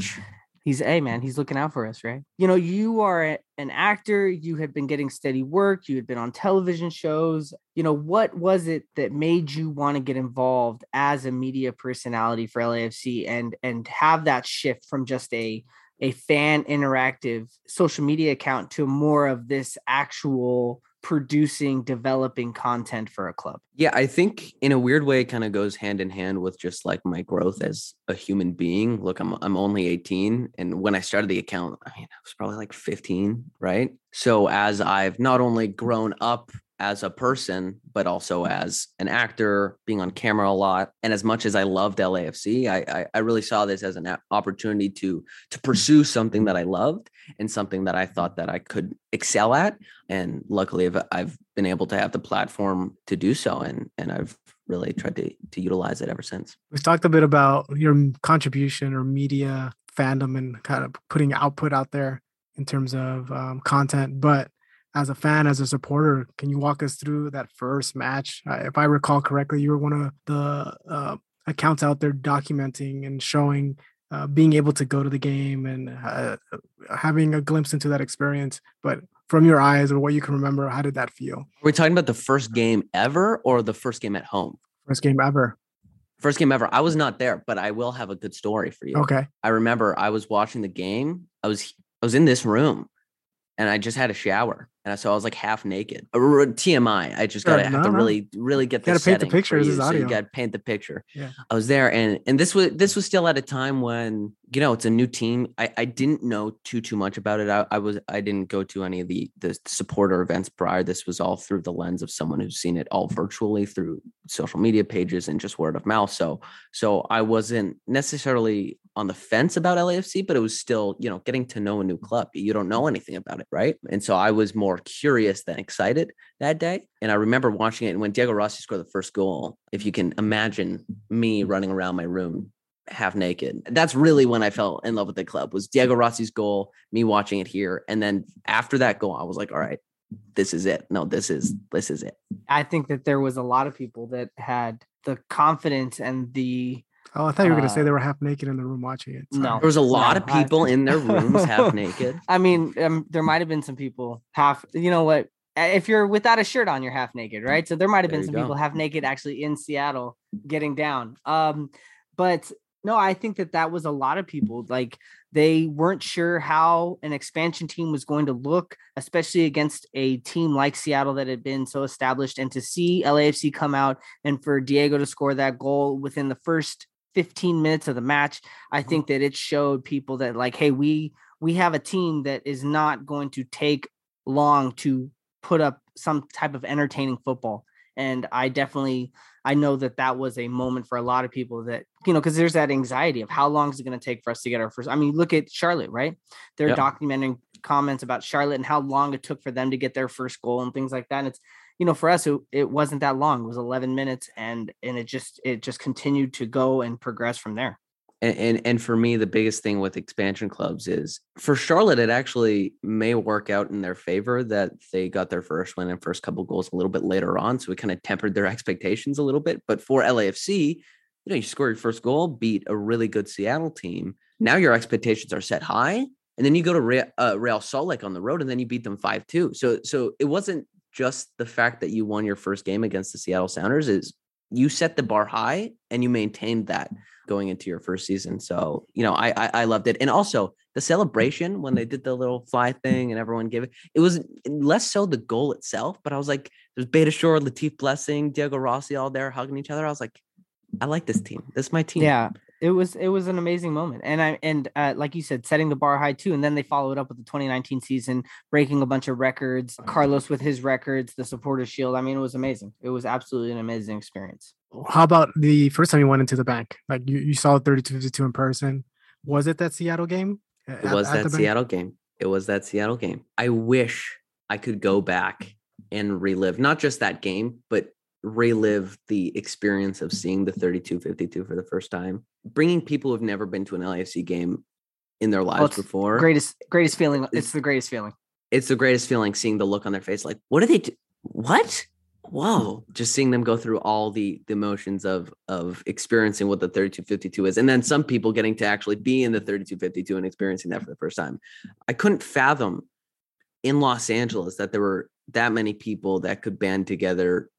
He's hey man, he's looking out for us, right? You know, you are an actor, you had been getting steady work, you had been on television shows. You know, what was it that made you want to get involved as a media personality for LAFC and and have that shift from just a a fan interactive social media account to more of this actual producing, developing content for a club? Yeah, I think in a weird way it kind of goes hand in hand with just like my growth as a human being. Look, I'm I'm only 18 and when I started the account, I mean, I was probably like 15, right? So as I've not only grown up as a person, but also as an actor, being on camera a lot, and as much as I loved LAFC, I I, I really saw this as an opportunity to to pursue something that I loved and something that I thought that I could excel at and luckily I've, I've been able to have the platform to do so and and i've really tried to to utilize it ever since We've talked a bit about your contribution or media fandom and kind of putting output out there in terms of um, content. But as a fan, as a supporter, can you walk us through that first match? Uh, if I recall correctly, you were one of the uh, accounts out there documenting and showing. Uh, being able to go to the game and uh, having a glimpse into that experience, but from your eyes or what you can remember, how did that feel? are we talking about the first game ever or the first game at home First game ever. first game ever i was not there but i will have a good story for you Okay. i remember i was watching the game i was i was in this room and i just had a shower and so i was like half naked tmi i just gotta have to no. really really get Gotta the paint the picture, this you, is so you gotta paint the picture Yeah. I was there and and this was this was still at a time when you know it's a new team. I, I didn't know too too much about it. I, I was I didn't go to any of the the supporter events prior. This was all through the lens of someone who's seen it all virtually through social media pages and just word of mouth. So so I wasn't necessarily on the fence about LAFC, but it was still, you know, getting to know a new club. You don't know anything about it, right? And so I was more curious than excited that day. And I remember watching it. And when Diego Rossi scored the first goal, if you can imagine me running around my room half naked, that's really when I fell in love with the club was Diego Rossi's goal, me watching it here. And then after that goal, I was like, all right, this is it. No, this is this is it. I think that there was a lot of people that had the confidence and the Oh, I thought you were going to say Uh, they were half naked in the room watching it. No. There was a lot of No, I- people in their [laughs] rooms half naked. I mean, um, there might have been some people half. You know what? Uh, If you're without a shirt on, you're half naked, right? So there might have been you some people half naked actually in Seattle getting down. Um, but No, I think that that was a lot of people. Like they weren't sure how an expansion team was going to look, especially against a team like Seattle that had been so established. And to see LAFC come out and for Diego to score that goal within the first 15 minutes of the match, I Mm-hmm. think that it showed people that like, hey, we we have a team that is not going to take long to put up some type of entertaining football. And I definitely I know that that was a moment for a lot of people that, you know, because there's that anxiety of how long is it going to take for us to get our first. I mean, look at Charlotte, right? They're Yep. documenting comments about Charlotte and how long it took for them to get their first goal and things like that. And it's, you know, for us, it, it wasn't that long. It was 11 minutes and, and it just, it just continued to go and progress from there. and, and and for me the biggest thing with expansion clubs is for charlotte it actually may work out in their favor that they got their first win and first couple goals a little bit later on so it kind of tempered their [laughs] expectations a little bit but for lafc you know you score your first goal beat a really good seattle team now your expectations are set high and then you go to uh, real salt lake on the road and then you beat them 5-2 so so it wasn't just the fact that you won your first game against the seattle sounders is you set the bar high and you maintained that going into your first season. So, you know, I, I I loved it. And also the mm. celebration when they did the little fly thing and everyone gave it, it was less so the goal itself, but I was like, there's Beitashour, Latif Blessing, Diego Rossi all there hugging each other. I was like, I like this team. This is my team. Yeah. It was it was an amazing moment, and I and uh, like you said, setting the bar high too, and then they followed up with the 2019 season, breaking a bunch of records. Carlos with his records, the Supporters Shield. I mean, it was amazing. It was absolutely an amazing experience. How about the first time you went into the bank? Like you, you saw 3252 in person. Was it that Seattle game? It was that Seattle game. It was that Seattle game. I wish I could go back and relive not just that game, but relive the experience of seeing the 3252 for the first time. Bringing people who've never been to an LAFC game in their lives it's before. Greatest greatest feeling. It's the greatest feeling. It's the greatest feeling seeing the look on their face like, what are they do? What? Whoa. Just seeing them go through all the, the emotions of of experiencing what the 3252 is. And then some people getting to actually be in the 3252 and experiencing that for the first time. I couldn't fathom in Los Angeles that there were that many people that could band together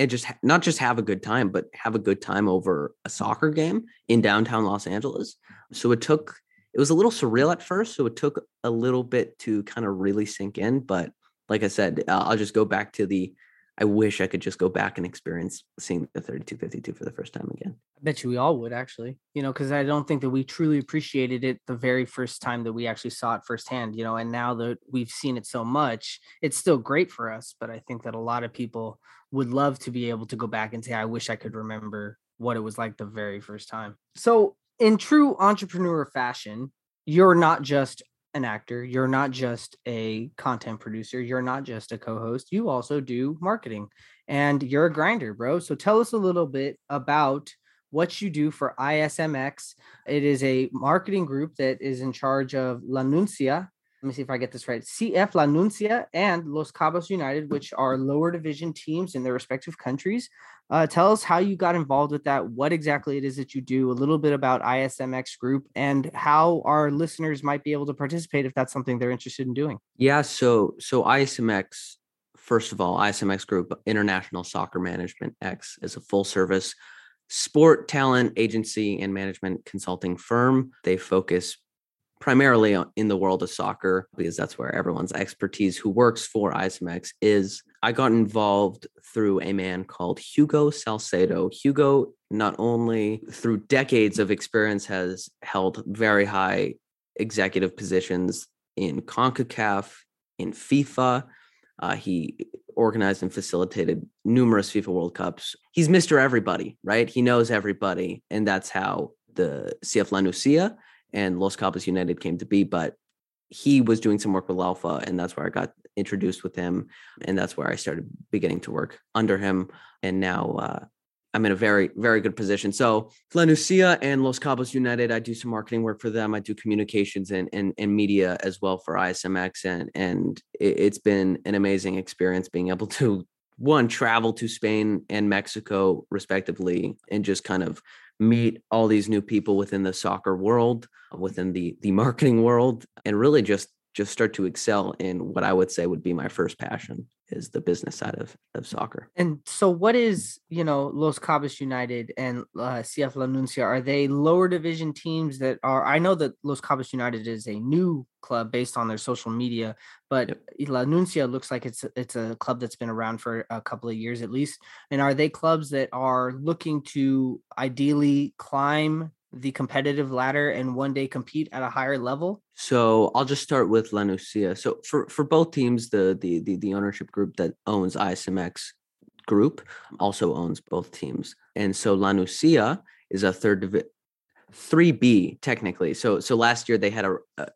and just not just have a good time, but have a good time over a soccer game in downtown Los Angeles. So it took, it was a little surreal at first. So it took a little bit to kind of really sink in. But like I said, uh, I'll just go back to the, I wish I could just go back and experience seeing the 3252 for the first time again. I bet you we all would actually, you know, because I don't think that we truly appreciated it the very first time that we actually saw it firsthand, you know, and now that we've seen it so much, it's still great for us. But I think that a lot of people would love to be able to go back and say, I wish I could remember what it was like the very first time. So, in true entrepreneur fashion, you're not just an actor, you're not just a content producer, you're not just a co host, you also do marketing and you're a grinder, bro. So, tell us a little bit about what you do for ISMX. It is a marketing group that is in charge of La Nucia. Let me see if I get this right. CF La Nucia and Los Cabos United, which are lower division teams in their respective countries. Uh, tell us how you got involved with that, what exactly it is that you do, a little bit about ISMX Group, and how our listeners might be able to participate if that's something they're interested in doing. Yeah. So, so ISMX, first of all, ISMX Group, International Soccer Management X, is a full service sport talent agency and management consulting firm. They focus primarily in the world of soccer because that's where everyone's expertise who works for ISMX is. I got involved through a man called Hugo Salcedo. Hugo, not only through decades of experience, has held very high executive positions in CONCACAF, in FIFA. Uh, he organized and facilitated numerous FIFA World Cups. He's Mr. Everybody, right? He knows everybody. And that's how the CF La Nucia and Los Cabos United came to be. But he was doing some work with Alpha, and that's where I got introduced with him. And that's where I started beginning to work under him. And now uh, I'm in a very, very good position. So La Nucia and Los Cabos United, I do some marketing work for them. I do communications and, and, and media as well for ISMX. And, and it, it's been an amazing experience being able to, one, travel to Spain and Mexico, respectively, and just kind of meet all these new people within the soccer world, within the the marketing world, and really just just start to excel in what I would say would be my first passion is the business side of, of soccer. And so, what is you know Los Cabos United and uh, CF La Nucia? Are they lower division teams that are? I know that Los Cabos United is a new club based on their social media, but La Nucia looks like it's it's a club that's been around for a couple of years at least. And are they clubs that are looking to ideally climb the competitive ladder and one day compete at a higher level? So I'll just start with La Nucia. So for, for both teams, the, the the the ownership group that owns ISMX group also owns both teams. And so La Nucia is a third division 3B technically. So so last year they had a, a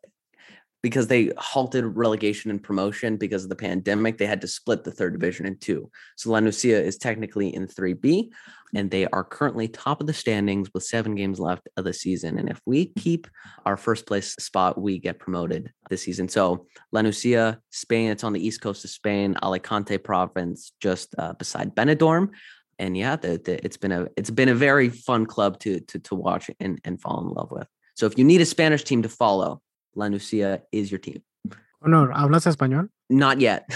because they halted relegation and promotion because of the pandemic, they had to split the third division in two. So La Nucia is technically in 3B, and they are currently top of the standings with seven games left of the season. And if we keep our first place spot, we get promoted this season. So La Nucia, Spain, it's on the east coast of Spain, Alicante province, just uh, beside Benidorm. And yeah, the, the, it's been a it's been a very fun club to to to watch and, and fall in love with. So if you need a Spanish team to follow, La Nucia is your team. Oh, no, ¿hablas español? Not yet.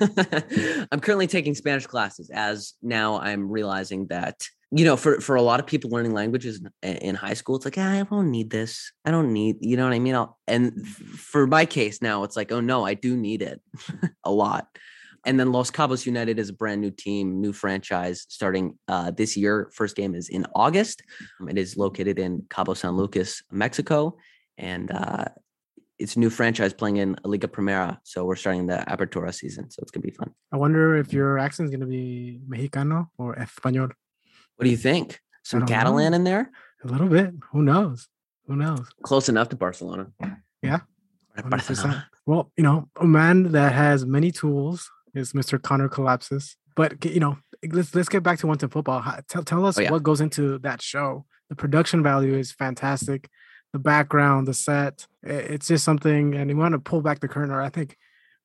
[laughs] I'm currently taking Spanish classes as now I'm realizing that, you know, for, for a lot of people learning languages in, high school, it's like, ah, I don't need this. I don't need, you know what I mean? I'll, and for my case now, it's like, oh no, I do need it [laughs] a lot. And then Los Cabos United is a brand new team, new franchise starting uh, this year. First game is in August. It is located in Cabo San Lucas, Mexico. And uh, it's a new franchise playing in Liga Primera. So we're starting the Apertura season. So it's gonna be fun. I wonder if your accent is gonna be Mexicano or Español. What do you think? Some Catalan know. in there? A little bit. Who knows? Who knows? Close enough to Barcelona. Yeah. Barcelona. Well, you know, a man that has many tools is Mr. Connor Kalopsis. But you know, let's let's get back to one to football. Tell tell us oh, yeah. what goes into that show. The production value is fantastic the background, the set. It's just something, and you want to pull back the curtain, or I think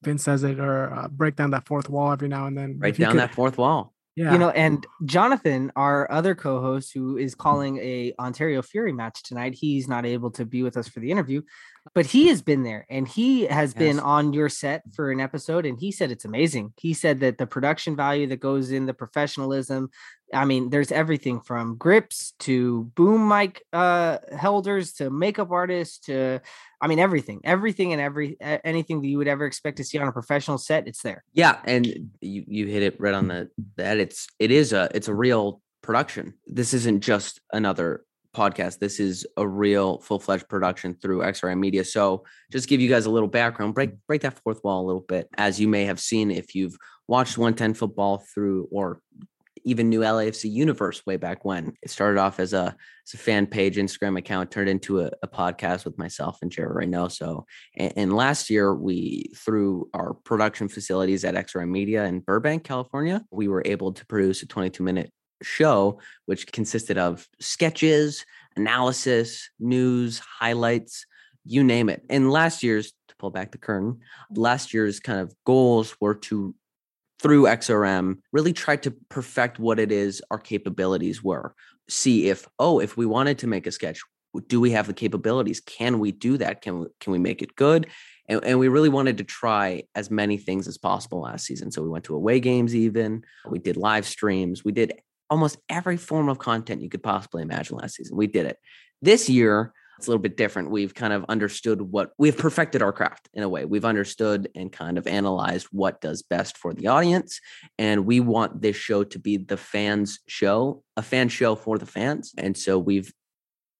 Vince says it, or uh, break down that fourth wall every now and then. Break down could, that fourth wall. Yeah. You know, and Jonathan, our other co-host who is calling a Ontario Fury match tonight, he's not able to be with us for the interview, but he has been there and he has yes. been on your set for an episode and he said it's amazing. He said that the production value that goes in the professionalism, I mean, there's everything from grips to boom mic uh holders to makeup artists to I mean everything, everything and every anything that you would ever expect to see on a professional set, it's there. Yeah, and you you hit it right on the that it's it is a it's a real production. This isn't just another podcast. This is a real full-fledged production through XRM Media. So just give you guys a little background, break break that fourth wall a little bit. As you may have seen if you've watched 110 football through or even new LAFC universe way back when. It started off as a, as a fan page Instagram account, turned into a, a podcast with myself and Jared Reynoso. And, and last year, we through our production facilities at XRM Media in Burbank, California, we were able to produce a 22 minute show, which consisted of sketches, analysis, news, highlights, you name it. And last year's, to pull back the curtain, mm-hmm. last year's kind of goals were to, through XRM, really try to perfect what it is our capabilities were. See if, oh, if we wanted to make a sketch, do we have the capabilities? Can we do that? Can we, can we make it good? And, and, we really wanted to try as many things as possible last season. So we went to away games, even we did live streams, we did almost every form of content you could possibly imagine last season. We did it. This year, it's a little bit different. We've kind of understood what we've perfected our craft in a way. We've understood and kind of analyzed what does best for the audience. And we want this show to be the fans' show, a fan show for the fans. And so we've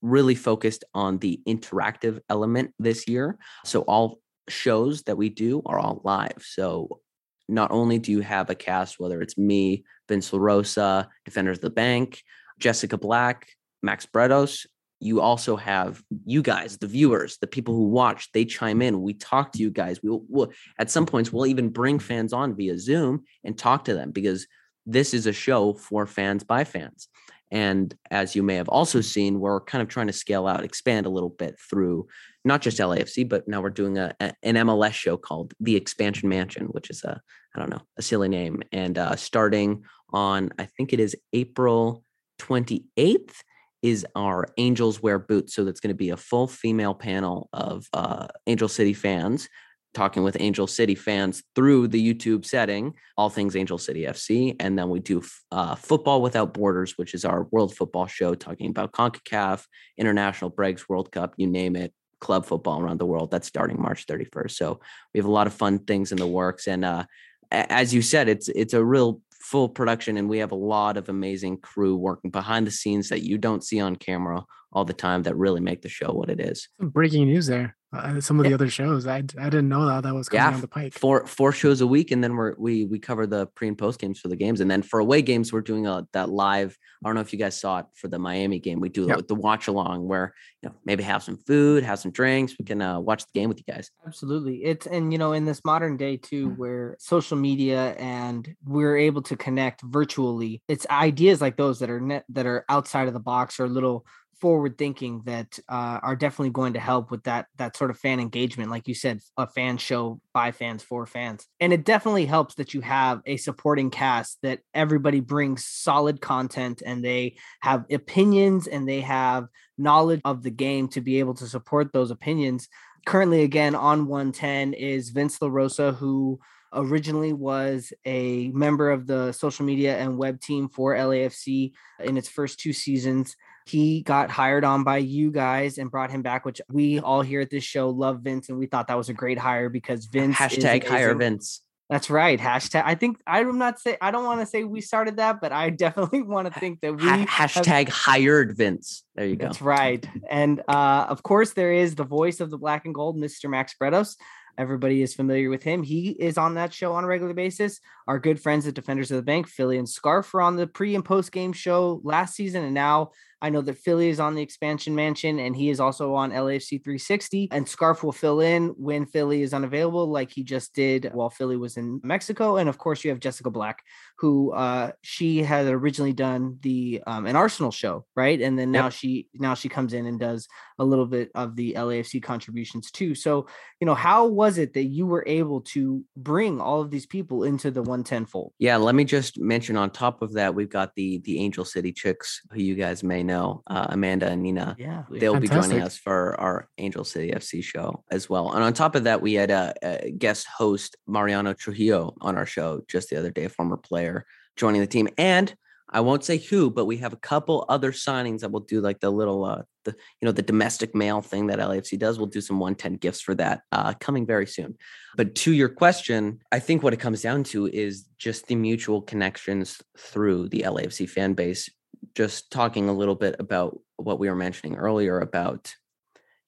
really focused on the interactive element this year. So all shows that we do are all live. So not only do you have a cast, whether it's me, Vince LaRosa, Defenders of the Bank, Jessica Black, Max Bretos, you also have you guys, the viewers, the people who watch, they chime in. We talk to you guys. We will we'll, at some points we'll even bring fans on via Zoom and talk to them because this is a show for fans by fans. And as you may have also seen, we're kind of trying to scale out, expand a little bit through not just LAFC, but now we're doing a, a, an MLS show called The Expansion Mansion, which is a I don't know a silly name. And uh, starting on I think it is April 28th is our Angels Wear Boots. So that's going to be a full female panel of uh, Angel City fans talking with Angel City fans through the YouTube setting, all things Angel City FC. And then we do uh, Football Without Borders, which is our world football show talking about CONCACAF, International Breaks, World Cup, you name it, club football around the world. That's starting March 31st. So we have a lot of fun things in the works. And uh, as you said, it's it's a real full production and we have a lot of amazing crew working behind the scenes that you don't see on camera all the time that really make the show what it is. Breaking news there. Uh, some of the other shows, I, I didn't know that that was coming Yeah, down the pike. Four four shows a week, and then we're we we cover the pre and post games for the games, and then for away games we're doing a that live. I don't know if you guys saw it for the Miami game. We do Yep. the watch along where you know maybe have some food, have some drinks. We can uh, watch the game with you guys. Absolutely. It's and you know, in this modern day too, where social media and we're able to connect virtually, it's ideas like those that are net that are outside of the box or a little forward thinking that uh, are definitely going to help with that that sort of fan engagement like you said a fan show by fans for fans and it definitely helps that you have a supporting cast that everybody brings solid content and they have opinions and they have knowledge of the game to be able to support those opinions currently again on 110 is Vince LaRosa, who originally was a member of the social media and web team for LAFC in its first two seasons. He got hired on by you guys and brought him back, which we all here at this show love Vince, and we thought that was a great hire because Vince Hashtag hire. Vince. That's right. Hashtag. I think I'm not say I don't want to say we started that, but I [laughs] definitely want to think that we Ha- have- hashtag hired Vince. There you go. that's right. And uh, of course, there is the voice of the black and gold, Mr. Max Bretos. Everybody is familiar with him. He is on that show on a regular basis. Our good friends at Defenders of the Bank, Philly and Scarf, were on the pre and post game show last season. And now I know that Philly is on the expansion mansion and he is also on LAFC 360. And Scarf will fill in when Philly is unavailable, like he just did while Philly was in Mexico. And of course, you have Jessica Black, who uh, she had originally done the um, an Arsenal show, right? And then now Yep. she now she comes in and does a little bit of the LAFC contributions too. So, you know, how was it that you were able to bring all of these people into the 110 fold? Yeah, let me just mention on top of that, we've got the the Angel City Chicks, who you guys may know, uh, Amanda and Nina. Yeah. They'll be joining us for our Angel City FC show as well. And on top of that, we had a, a guest host, Mariano Trujillo, on our show just the other day, a former player joining the team. And I won't say who, but we have a couple other signings that will do like the little, uh, the you know, the domestic mail thing that LAFC does. We'll do some 110 gifts for that uh, coming very soon. But to your question, I think what it comes down to is just the mutual connections through the LAFC fan base. Just talking a little bit about what we were mentioning earlier about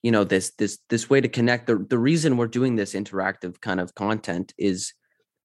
you know this this this way to connect. The the reason we're doing this interactive kind of content is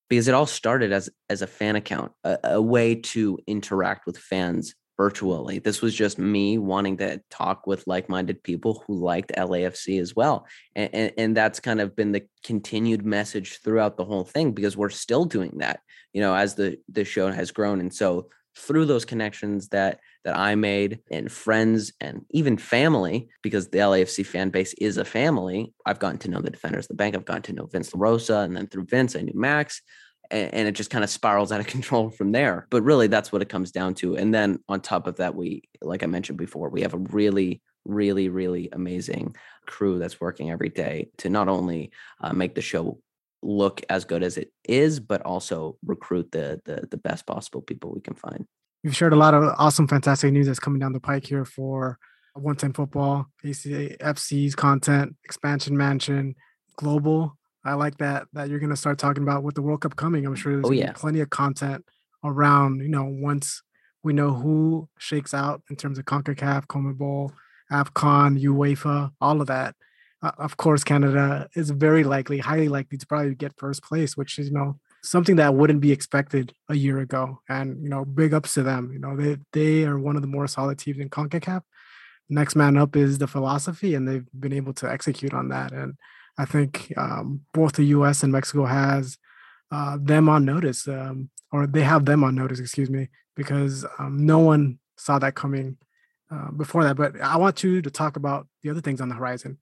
because it all started as as a fan account a, a way to interact with fans virtually. This was just me wanting to talk with like-minded people who liked lafc as well. And, and and that's kind of been the continued message throughout the whole thing because we're still doing that you know as the the show has grown. And so through those connections that that I made and friends and even family, because the LAFC fan base is a family. I've gotten to know the defenders of the bank. I've gotten to know Vince LaRosa. And then through Vince, I knew Max. And, and it just kind of spirals out of [laughs] control from there. But really, that's what it comes down to. And then on top of that, we, like I mentioned before, we have a really, really, really amazing crew that's working every day to not only uh, make the show look as good as it is, but also recruit the, the the best possible people we can find. You've shared a lot of awesome, fantastic news that's coming down the pike here for 110 football, ACA, FC's content, expansion mansion, global. I like that that you're gonna start talking about with the World Cup coming. I'm sure there's Oh, yeah. plenty of content around, you know, once we know who shakes out in terms of CONCACAF, CONMEBOL, AFCON, UEFA, all of that. Uh, of course, Canada is very likely, highly likely to probably get first place, which is, you know, something that wouldn't be expected a year ago. And you know, big ups to them. You know, they they are one of the more solid teams in CONCACAF. Next man up is the philosophy, and they've been able to execute on that. And I think um, both the U.S. and Mexico has uh, them on notice, um, or they have them on notice. Excuse me, because um, no one saw that coming uh, before that. But I want you to talk about the other things on the horizon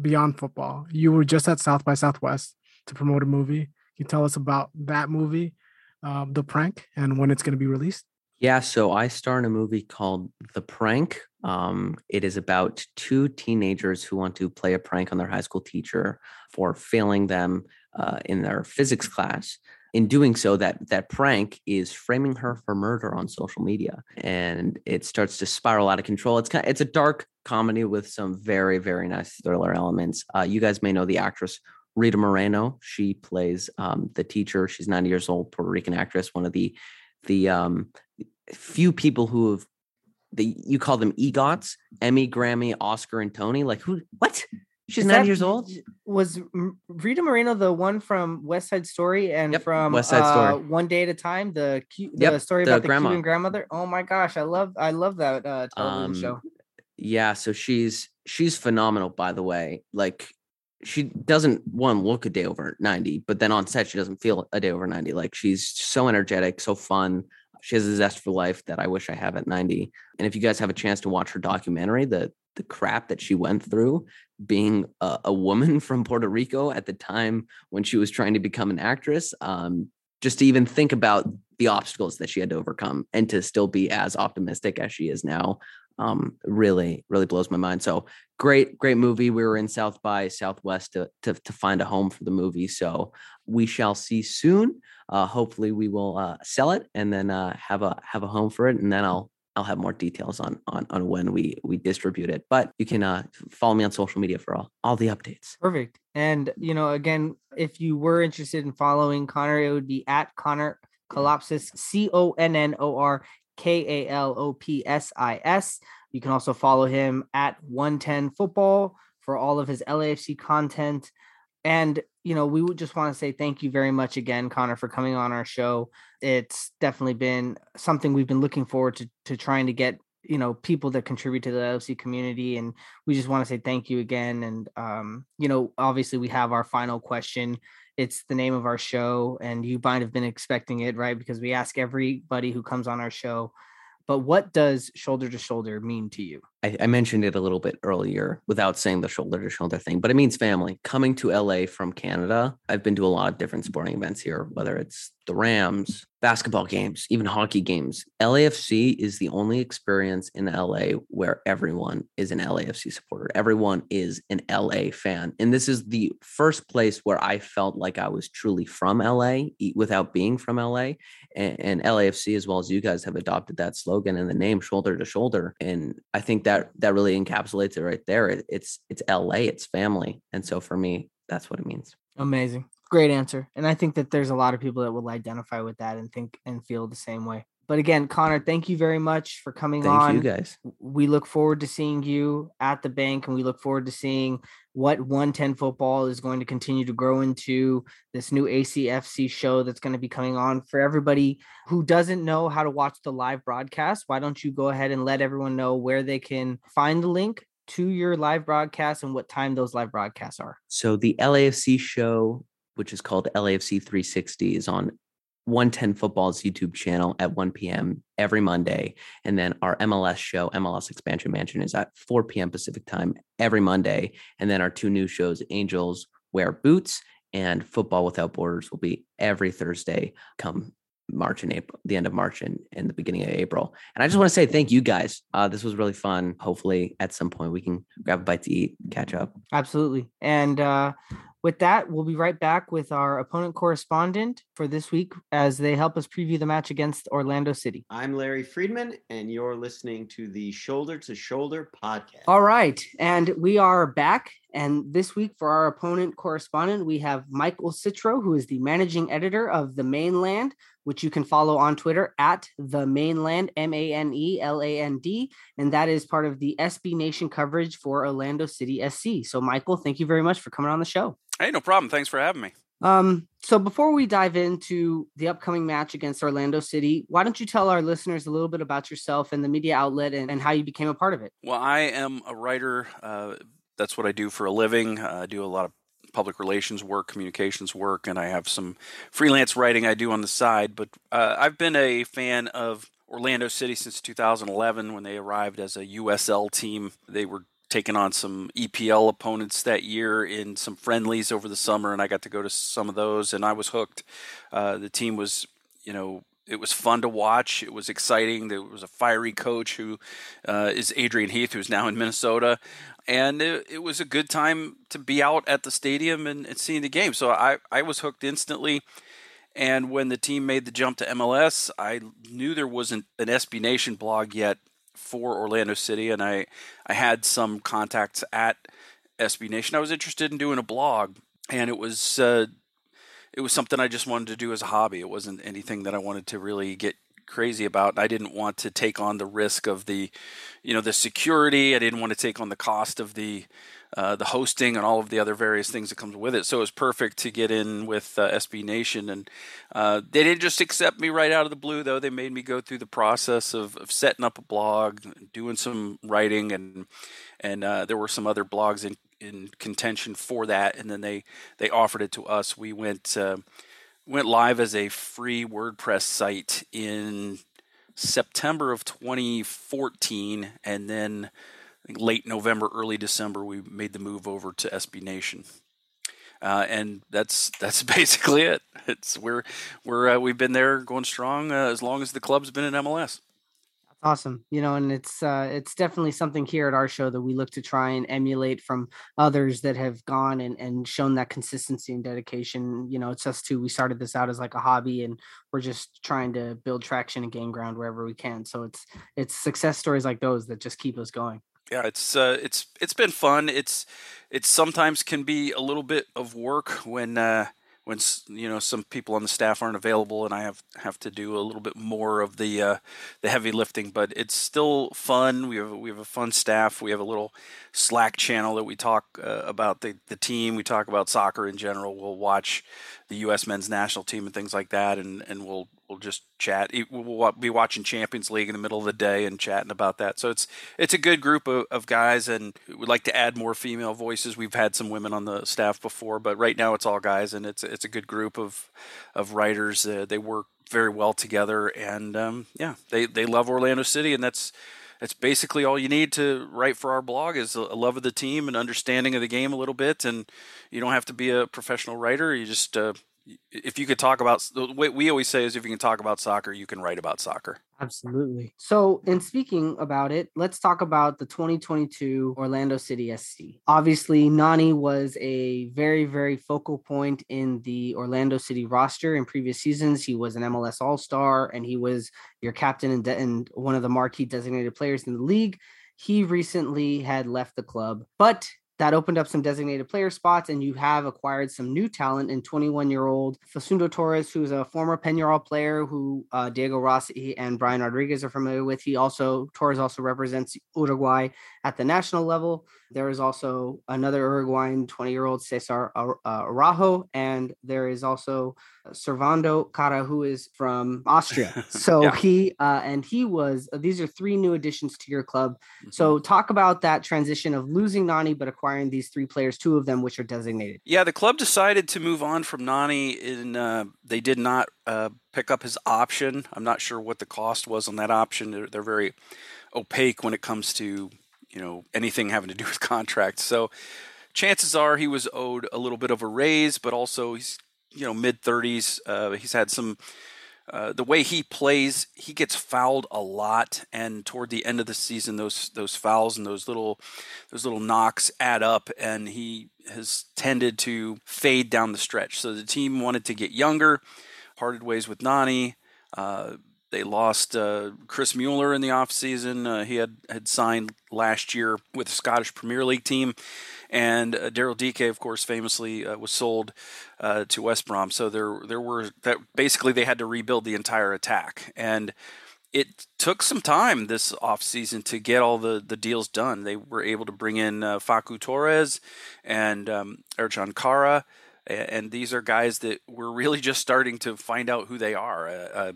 beyond football. You were just at South by Southwest to promote a movie. Can you tell us about that movie, um, The Prank, and when it's going to be released? Yeah, so I star in a movie called The Prank. Um, it is about two teenagers who want to play a prank on their high school teacher for failing them uh, in their physics class. In doing so, that that prank is framing her for murder on social media, and it starts to spiral out of control. It's kind of, it's a dark comedy with some very very nice thriller elements. Uh, you guys may know the actress Rita Moreno. She plays um, the teacher. She's 90 years old, Puerto Rican actress, one of the the um, few people who have the you call them EGOTs, Emmy, Grammy, Oscar, and Tony. Like who? What? She's Is 90 that- years old. Was Rita Moreno the one from West Side Story and Yep, from West Side uh, Story. One Day at a Time? The the Yep, story the about the grandma. Cuban grandmother. Oh my gosh, I love I love that uh, television Um, show. Yeah, so she's she's phenomenal. By the way, like she doesn't one look a day over 90, but then on set she doesn't feel a day over 90. Like she's so energetic, so fun. She has a zest for life that I wish I have at 90. And if you guys have a chance to watch her documentary, the the crap that she went through being a, a woman [laughs] from Puerto Rico at the time when she was trying to become an actress, um, just to even think about the obstacles that she had to overcome and to still be as optimistic as she is now um really really blows my mind. So great great movie. We were in south by southwest to, to to find a home for the movie. So we shall see soon. Uh hopefully we will uh sell it and then uh have a have a home for it and then i'll i'll have more details on on on when we we distribute it but you can uh follow me on social media for all all the updates Perfect. And you know, again, if you were interested in following Connor, it would be at Connor Kalopsis, C O N N O R K A L O P S I S. You can also follow him at 110 Football for all of his LAFC content. And you know, we would just want to say thank you very much again, Connor, for coming on our show. It's definitely been something we've been looking forward to to trying to get you know people that contribute to the LFC community and we just want to say thank you again and um you know obviously we have our final question it's the name of our show and you might have been expecting it right because we ask everybody who comes on our show but what does shoulder to shoulder mean to you I, I mentioned it a little bit earlier without saying the shoulder to shoulder thing, but it means family. Coming to LA from Canada, I've been to a lot of different sporting events here, whether it's the Rams, basketball games, even hockey games. LAFC is the only experience in LA where everyone is an LAFC supporter. Everyone is an LA fan. And this is the first place where I felt like I was truly from LA without being from LA. And, and LAFC, as well as you guys, have adopted that slogan and the name shoulder to shoulder. And I think that that really encapsulates it right there. It, it's it's LA, it's family. And so for me, that's what it means. amazing great answer and i think that there's a lot of people that will identify with that and think and feel the same way but again connor thank you very much for coming on. Thank on you guys. we look forward to seeing you at the bank and we look forward to seeing what 110 football is going to continue to grow into this new ACFC show that's going to be coming on for everybody who doesn't know how to watch the live broadcast why don't you go ahead and let everyone know where they can find the link to your live broadcast and what time those live broadcasts are So the LAFC show, which is called LAFC 360, is on 110 Football's YouTube channel at 1 p.m. every Monday. And then our MLS show, MLS Expansion Mansion, is at 4 p.m. Pacific time every Monday. And then our two new shows, Angels Wear Boots and Football Without Borders, will be every Thursday come March and April, the end of March and, and the beginning of April. And I just want to say thank you guys. Uh, this was really fun. Hopefully, at some point, we can grab a bite to eat, catch up. Absolutely. And uh, with that, we'll be right back with our opponent correspondent for this week as they help us preview the match against Orlando City. I'm Larry Friedman, and you're listening to the Shoulder to Shoulder podcast. All right. And we are back. And this week, for our opponent correspondent, we have Michael Citro, who is the managing editor of The Mane Land, which you can follow on Twitter at The Mane Land, M A N E L A N D. And that is part of the SB Nation coverage for Orlando City SC. So, Michael, thank you very much for coming on the show. Hey, no problem. Thanks for having me. Um, so before we dive into the upcoming match against Orlando City, why don't you tell our listeners a little bit about yourself and the media outlet and, and how you became a part of it? Well, I am a writer. Uh, that's what I do for a living. Uh, I do a lot of public relations work, communications work, and I have some freelance writing I do on the side. But uh, I've been a fan of Orlando City since 2011 when they arrived as a USL team. They were taking on some EPL opponents that year in some friendlies over the summer, and I got to go to some of those, and I was hooked. Uh, the team was, you know, it was fun to watch. It was exciting. There was a fiery coach who uh, is Adrian Heath, who's now in Minnesota, and it, it, was a good time to be out at the stadium and, and seeing the game. So I I was hooked instantly. And when the team made the jump to MLS, I knew there wasn't an SB Nation blog yet for Orlando City, and I I had some contacts at SB Nation. I was interested in doing a blog, and it was uh, it was something I just wanted to do as a hobby. It wasn't anything that I wanted to really get crazy about. I didn't want to take on the risk of the, you know, the security. I didn't want to take on the cost of the uh, the hosting and all of the other various things that comes with it. So it was perfect to get in with uh, SB Nation, and uh, they didn't just accept me right out of the blue. Though they made me go through the process of, of setting up a blog, doing some writing, and and uh, there were some other blogs in in contention for that. And then they they offered it to us. We went uh, went live as a free WordPress site in September of 2014, and then late November, early December, we made the move over to SB Nation. Uh, and that's [laughs] that's basically it. It's we're we're uh, we've been there going strong uh, as long as the club's been in MLS. Awesome. You know, and it's uh, it's definitely something here at our show that we look to try and emulate from others that have gone and, and shown that consistency and dedication. You know, it's us too. We started this out as like a hobby, and we're just trying to build traction and gain ground wherever we can. So it's it's success stories like those that just keep us going yeah, it's uh, it's it's been fun. It's it sometimes can be a little bit of work when uh, when you know some people on the staff aren't available and I have have to do a little bit more of the uh, the heavy lifting. But it's still fun. We have we have a fun staff. We have a little Slack channel that we talk uh, about the the team. We talk about soccer in general. We'll watch the U.S. men's national team and things like that, and and we'll we'll just chat. We'll be watching Champions League in the middle of the day and chatting about that. So it's it's a good group of, of guys, and we'd like to add more female voices. We've had some women on the staff before, but right now it's all guys, and it's it's a good group of of writers. Uh, they work very well together, and um, yeah, they they love Orlando City, and that's that's basically all you need to write for our blog is a love of the team and understanding of the game a little bit and you don't have to be a professional writer you just uh, if you could talk about what we always say is if you can talk about soccer you can write about soccer. Absolutely. So in speaking about it let's talk about the 2022 orlando city sc obviously nani was a very very focal point in the orlando city roster in previous seasons. He was an mls all-star and he was your captain and, de- and one of the marquee designated players in the league. He recently had left the club but that opened up some designated player spots, and you have acquired some new talent in 21 year old Facundo Torres, who's a former Peñarol player who uh, Diego Rossi and Brian Rodriguez are familiar with. He also, Torres also represents Uruguay at the national level. There is also another Uruguayan 20 year old Cesar Araujo, and there is also Servando Kara, who is from Austria. [laughs] So yeah. he uh, and he was. Uh, these are three new additions to your club. Mm-hmm. So talk about that transition of losing Nani but acquiring these three players, two of them which are designated. Yeah, the club decided to move on from Nani. In uh, they did not uh, pick up his option. I'm not sure what the cost was on that option. They're, they're very opaque when it comes to you know anything having to do [laughs] with contracts. So chances are he was owed a little bit of a raise, but also he's you know mid 30s. Uh, he's had some. Uh, the way he plays, he gets fouled a lot, and toward the end of the season, those those fouls and those little those little knocks add up, and he has tended to fade down the stretch. So the team wanted to get younger, parted ways with Nani. Uh, they lost uh, Chris Mueller in the offseason. Uh, he had, had signed last year with the Scottish Premier League team. And uh, Daryl Dike, of course, famously uh, was sold uh, to West Brom. So there, there were that basically they had to rebuild the entire attack. And it took some time this offseason to get all the, the deals done. They were able to bring in uh, Torres and um, Ercan Kara and these are guys that we're really just starting to find out who they are. Uh, uh,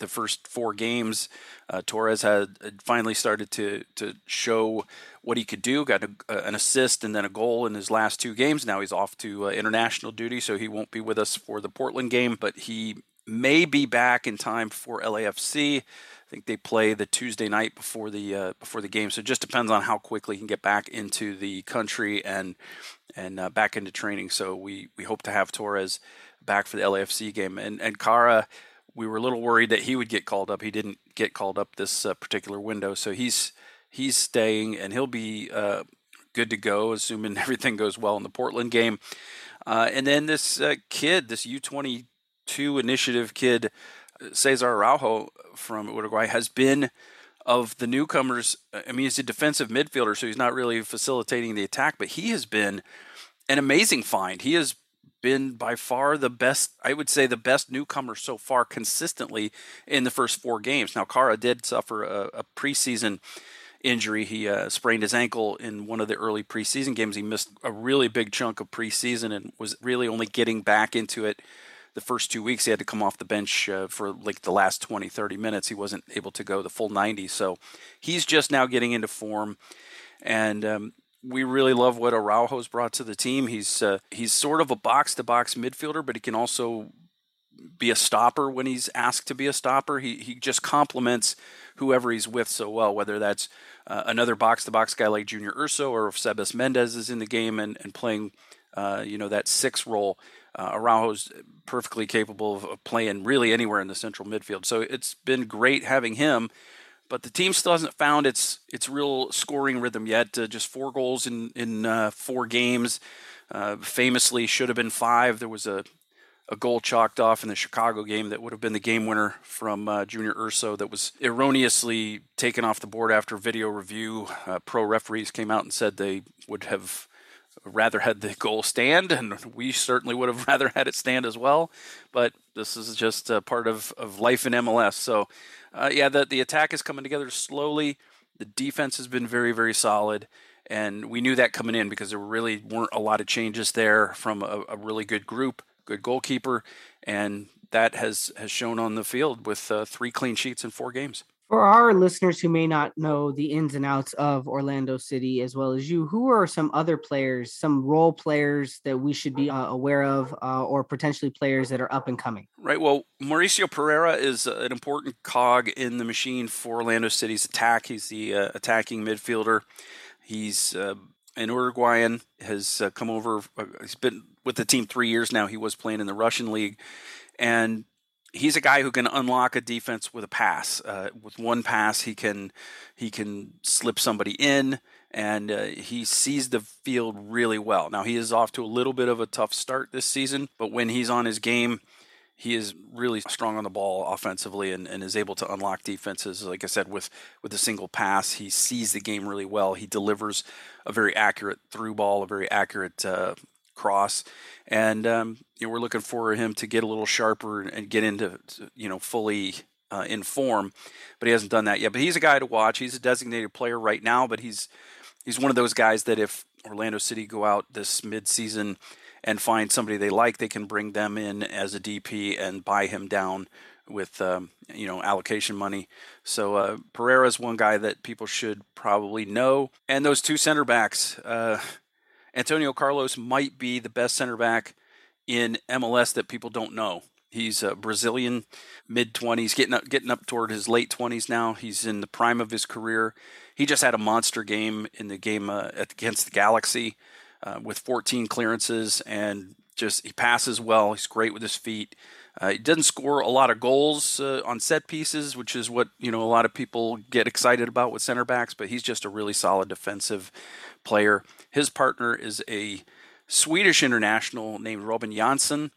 the first four games, uh, Torres had finally started to to show what he could do. Got a, an assist and then a goal in his last two games. Now he's off to uh, international duty, so he won't be with us for the Portland game, but he may be back in time for LAFC. I think they play the Tuesday night before the uh, before the game, so it just depends on how quickly he can get back into the country and and uh, back into training. So we we hope to have Torres back for the LAFC game and and Kara we were a little worried that he would get called up. He didn't get called up this uh, particular window, so he's he's staying and he'll be uh, good to go, assuming [laughs] everything goes well in the Portland game. Uh, and then this uh, kid, this U22 initiative kid, Cesar Araujo from Uruguay, has been of the newcomers. I mean, he's a defensive midfielder, so he's not really facilitating the attack, but he has been an amazing find. He has been by far the best, I would say, the best newcomer so far consistently in the first four games. Now, Kara did suffer a, a preseason injury. He uh, sprained his ankle in one of the early preseason games. He missed a really big chunk of preseason and was really only getting back into it the first two weeks. He had to come off the bench uh, for like the last 20, 30 minutes. He wasn't able to go the full 90. So he's just now getting into form. And um, we really love what Araujo's brought to the team. He's uh, he's sort of a box to box midfielder, but he can also be a stopper when he's asked to be a stopper. He he just complements whoever he's with so well, whether that's uh, another box to box guy like Junior Urso or if Sebas Mendez is in the game and, and playing, uh, you know, that six role. Uh, Araujo's perfectly capable of playing really anywhere in the central midfield. So it's been great having him but the team still hasn't found its its real scoring rhythm yet. Uh, just four goals in in uh, four games. Uh, famously, should have been five. There was a a goal chalked off in the Chicago game that would have been the game winner from uh, Junior Urso that was erroneously taken off the board after video review. Uh, pro referees came out and said they would have rather had the goal stand, and we certainly would have [laughs] rather had it stand as well. But this is just a part of, of life in MLS. So uh, yeah, the the attack is coming together slowly. The defense has been very very solid, and we knew that coming in because there really weren't a lot of changes there from a, a really good group, good goalkeeper, and that has has shown on the field with uh, three clean sheets in four games. For our listeners who may not know the ins and outs of Orlando City as well as you, who are some other players, some role players that we should be uh, aware of, uh, or potentially players that are up and coming? Right. Well, Mauricio Pereira is an important cog in the machine for Orlando City's attack. He's the uh, attacking midfielder. He's uh, an Uruguayan, has uh, come over. Uh, he's been with the team three years now. He was playing in the Russian league. And he's a guy who can unlock a defense with a pass. Uh, with one pass, he can he can slip somebody in, and uh, he sees the field really well. Now he is off to a little bit of a tough start this season, but when he's on his game. He is really strong on the ball offensively and, and is able to unlock defenses. Like I said, with, with a single pass, he sees the game really well. He delivers a very accurate through ball, a very accurate uh, cross, and um, you know we're looking for him to get a little sharper and get into you know fully uh, in form, but he hasn't done that yet. But he's a guy to watch. He's a designated player right now, but he's he's one of those guys that if Orlando City go out this midseason and find somebody they like, they can bring them in as a DP and buy him down with um, you know allocation money. So uh, Pereira is one guy that people should probably know, and those two center backs. Uh, Antonio Carlos might be the best center back in MLS that people don't know. He's a Brazilian, mid twenties, getting up, getting up toward his late twenties now. He's in the prime of his career. He just had a monster game in the game uh, against the Galaxy uh, with 14 clearances and just he passes well. He's great with his feet. Uh, he doesn't score a lot of goals uh, on set pieces, which is what you know a lot of people get excited about with center backs. But he's just a really solid defensive player. His partner is a Swedish international named Robin Jansson,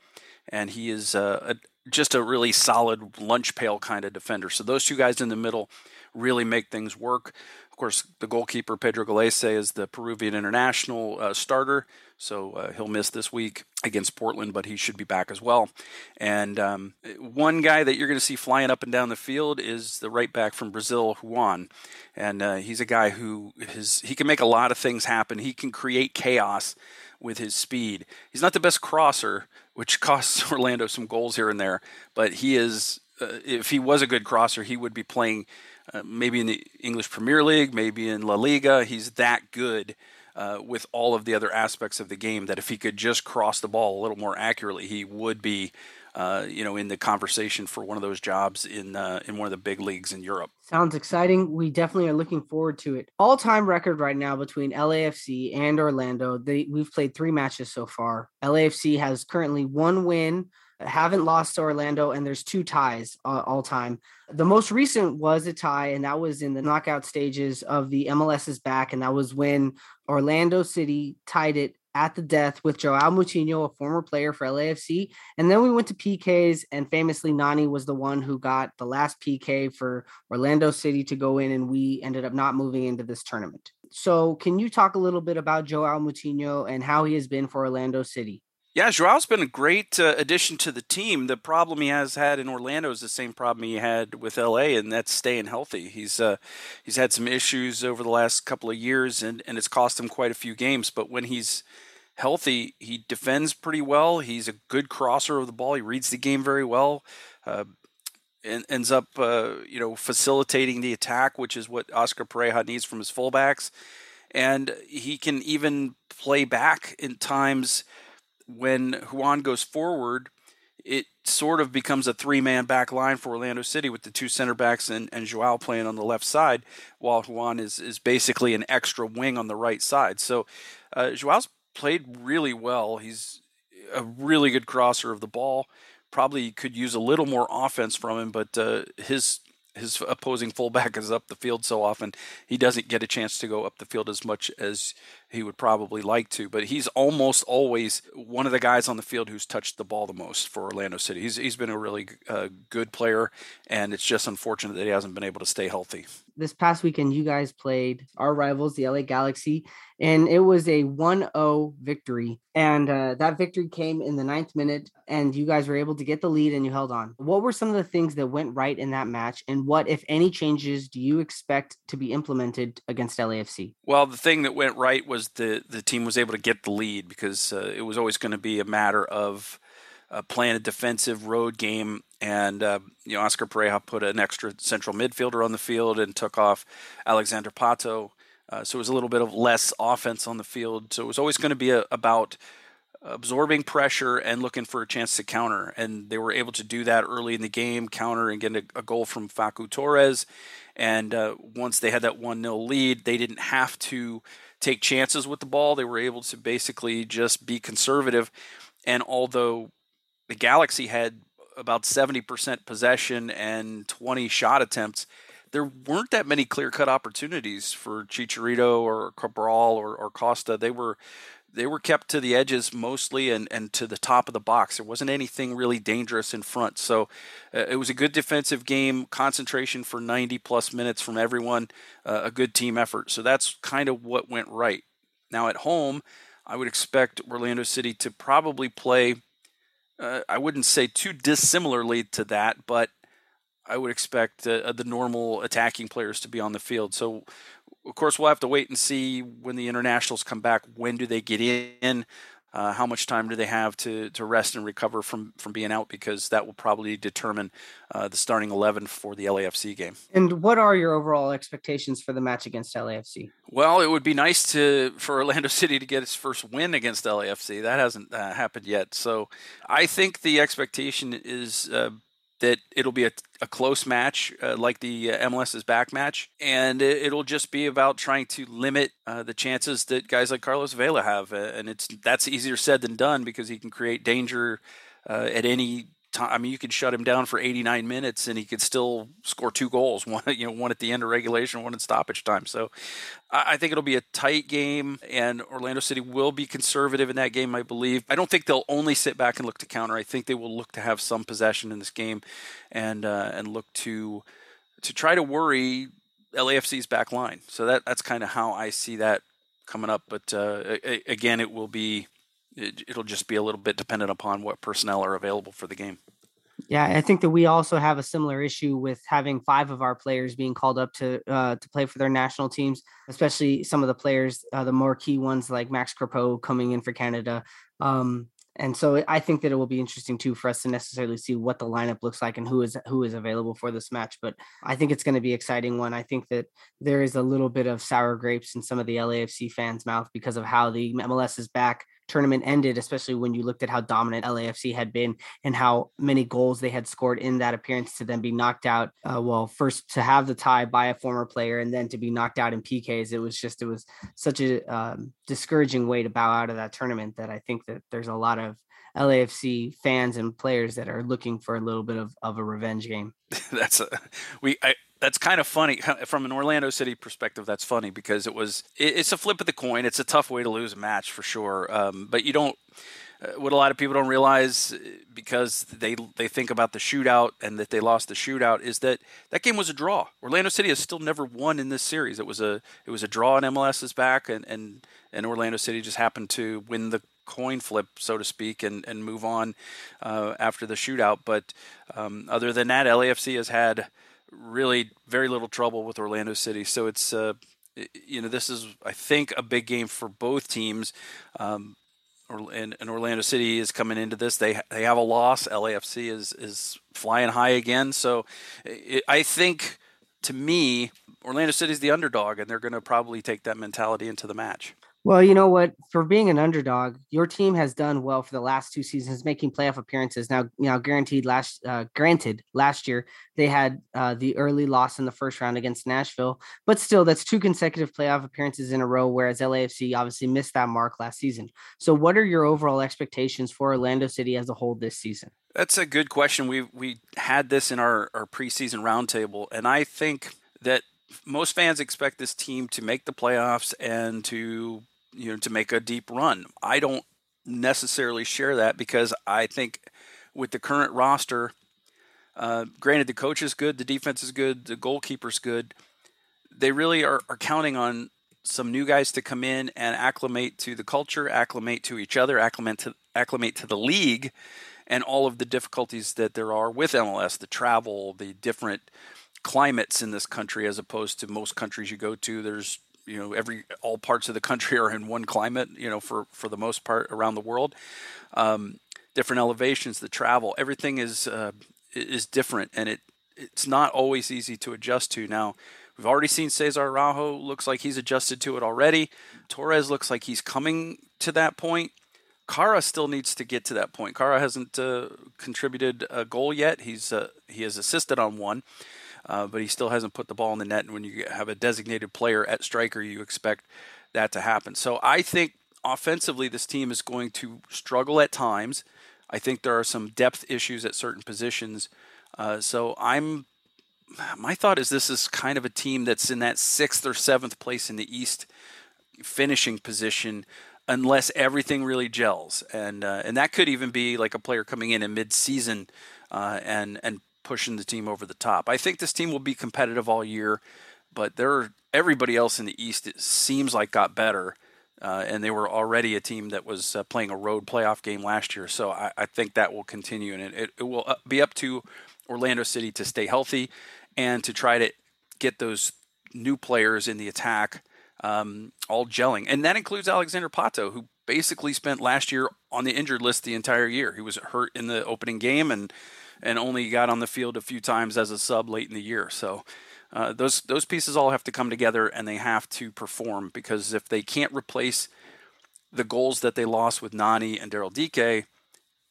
and he is uh, a, just a really solid lunch pail kind of defender. So those two guys in the middle really make things work. Of course, the goalkeeper Pedro Gallese is the Peruvian international uh, starter, so uh, he'll miss this week against Portland, but he should be back as well. And um, one guy that you're going to see flying up and down the field is the right back from Brazil, Ruan, and uh, he's a guy who his he can make a lot of things happen. He can create chaos with his speed. He's not the best crosser, which [laughs] costs Orlando some goals here and there, but he is. Uh, if he was a good crosser, he would be playing uh, maybe in the English Premier League, maybe in La Liga. He's that good uh, with all of the other aspects of the game that if he could just cross the ball a little more accurately, he would be. Uh, you know, in the conversation for one of those jobs in uh, in one of the big leagues in Europe. Sounds exciting. We definitely are looking forward to it. All time record right now between LAFC and Orlando. They we've played three matches so far. LAFC has currently one win, haven't lost to Orlando, and there's two ties uh, all time. The most recent was a tie, and that was in the knockout stages of the MLS's back, and that was when Orlando City tied it at the death with Joao Moutinho, a former player for LAFC. And then we went to PKs, and famously, Nani was the one who got the last PK for Orlando City to go in, and we ended up not moving into this tournament. So, can you talk a little bit about Joao Moutinho and how he has been for Orlando City? Yeah, Joao's been a great uh, addition to the team. The problem he has had in Orlando is the same problem he had with LA, and that's staying healthy. He's uh, he's had some issues over the last couple of years, and, and it's cost him quite a few games. But when he's healthy, he defends pretty well. He's a good crosser of the ball. He reads the game very well. Uh, and ends up, uh, you know, facilitating the attack, which is what Oscar Pareja needs from his fullbacks. And he can even play back in times when Ruan goes forward, it sort of becomes a three man back line for Orlando City with the two center backs and, and Joao playing on the left side, while Ruan is, is basically an extra wing on the right side. So uh, Joao's played really well. He's a really good crosser of the ball. Probably could use a little more offense from him, but uh, his his opposing fullback is up the field so often he doesn't get a chance to go up the field as much as he would probably like to but he's almost always one of the guys on the field who's touched the ball the most for Orlando City. He's he's been a really uh, good player and it's just unfortunate that he hasn't been able to stay healthy. This past weekend you guys played our rivals the LA Galaxy and it was a 1-0 victory and uh, that victory came in the ninth minute and you guys were able to get the lead and you held on. What were some of the things that went right in that match and what if any changes do you expect to be implemented against LAFC well the thing that went right was the the team was able to get the lead because uh, it was always going to be a matter of uh, playing a defensive road game and uh, you know Oscar Pareja put an extra central midfielder on the field and took off Alexander Pato uh, so it was a little bit of less offense on the field. So it was always going to be a, about absorbing pressure and looking for a chance to counter. And they were able to do that early in the game, counter and get a, a goal from Facu Torres. And uh, once they had that 1 0 lead, they didn't have to take chances with the ball. They were able to basically just be conservative. And although the Galaxy had about 70% possession and 20 shot attempts, there weren't that many clear cut opportunities for Chicharito or Cabral or, or Costa. They were they were kept to the edges mostly and, and to the top of the box. There wasn't anything really dangerous in front. So uh, it was a good defensive game, concentration for 90 plus minutes from everyone, uh, a good team effort. So that's kind of what went right. Now at home, I would expect Orlando City to probably play, uh, I wouldn't say too dissimilarly to that, but I would expect uh, the normal attacking players to be on the field. So, of course, we'll have to wait and see when the internationals come back. When do they get in? Uh, how much time do they have to, to rest and recover from, from being out? Because that will probably determine uh, the starting 11 for the LAFC game. And what are your overall expectations for the match against LAFC? Well, it would be nice to for Orlando [laughs] City to get its first win against LAFC. That hasn't uh, happened yet. So I think the expectation is uh, that it'll be a, a close match uh, like the uh, MLS's back match, and it, will just be about trying to limit uh, the chances that guys like Carlos Vela have, uh, and it's that's easier said than done because he can create danger uh, at any time. I mean, you could shut him down for 89 minutes and he could still score two goals. [laughs] One, you know, one at the end of regulation, one at stoppage time. So, I, I think it'll be a tight game, and Orlando City will be conservative in that game. I believe. I don't think they'll only sit back and look to counter. I think they will look to have some possession in this game, and uh, and look to to try to worry LAFC's back line. So that that's kind of how I see that coming up. But uh, again, it will be it, will just be a little bit dependent upon what personnel are available for the game. Yeah, I think that we also have a similar issue with having five of our players being called up to uh, to play for their national teams, especially some of the players, uh, the more key ones like Max Crepeau coming in for Canada. Um, and so I think that it will be interesting too for us to necessarily see what the lineup looks like and who is who is available for this match. But I think it's going to be exciting one. I think that there is a little bit of sour grapes in some of the LAFC fans' mouth because of how the MLS is back tournament ended, especially when you looked at how dominant LAFC had been and how many goals they had scored in that appearance to then be knocked out. Uh, well, first to have the tie by a former player and then to be knocked out in PKs. It was just, it was such a um, discouraging way to bow out of that tournament that I think that there's a lot of LAFC fans and players that are looking for a little bit of, of a revenge game. [laughs] that's a, we I, that's kind of funny [laughs] from an Orlando City perspective. That's funny because it was it, it's a flip of the coin. It's a tough way to lose a match for sure. Um, but you don't. Uh, what a lot of people don't realize uh, because they they think about the shootout and that they lost the shootout is that that game was a draw. Orlando City has still never won in this series. It was a it was a draw in MLS's back and and and Orlando City just happened to win the coin flip, so to speak, and, and move on uh, after the shootout. But um, other than that, LAFC has had really very little trouble with Orlando City. So it's, uh, you know, this is, I think, a big game for both teams. Um, and, and, Orlando City is coming into this. They they have a loss. LAFC is is flying high again. So it, I think, to me, Orlando City is the underdog, and they're going to probably take that mentality into the match. Well, you know what? For being an underdog, your team has done well for the last two seasons, making playoff appearances. Now, now guaranteed last, uh, granted, last year they had uh, the early loss in the first round against Nashville, but still, that's two consecutive playoff appearances in a row. Whereas LAFC obviously missed that mark last season. So, what are your overall expectations for Orlando City as a whole this season? That's a good question. We we had this in our our preseason roundtable, and I think that most fans expect this team to make the playoffs and to you know to make a deep run. I don't necessarily share that because I think with the current roster, uh, granted the coach is good, the defense is good, the goalkeeper's good. They really are, are counting on some new guys to come in and acclimate to the culture, acclimate to each other, acclimate to acclimate to the league, and all of the difficulties that there are with MLS, the travel, the different climates in this country as opposed to most countries you go to. There's you know every all parts of the country are in one climate you know for for the most part around the world. Um, different elevations the travel everything is uh, is different and it it's not always easy to adjust to. Now we've already seen Cesar Araujo looks like he's adjusted to it already. Torres looks like he's coming to that point. Kara still needs to get to that point. Kara hasn't uh, contributed a goal yet. He's uh, he has assisted on one, uh, but he still hasn't put the ball in the net. And when you have a designated player at striker, you expect that to happen. So I think offensively, this team is going to struggle at times. I think there are some depth issues at certain positions. Uh, so I'm my thought is this is kind of a team that's in that sixth or seventh place in the East finishing position unless everything really gels and uh, and that could even be like a player coming in in mid-season uh, and and pushing the team over the top. I think this team will be competitive all year, but there everybody else in the East it seems like got better. Uh, and they were already a team that was uh, playing a road playoff game last year. So I, I think that will continue, and it, it will uh, be up to Orlando City to stay healthy and to try to get those new players in the attack um, all gelling. And that includes Alexander Pato, who basically spent last year on the injured list the entire year. He was hurt in the opening game and and only got on the field a few times as a sub late in the year. So uh, those those pieces all have to come together and they have to perform because if they can't replace the goals that they lost with Nani and Daryl Dike,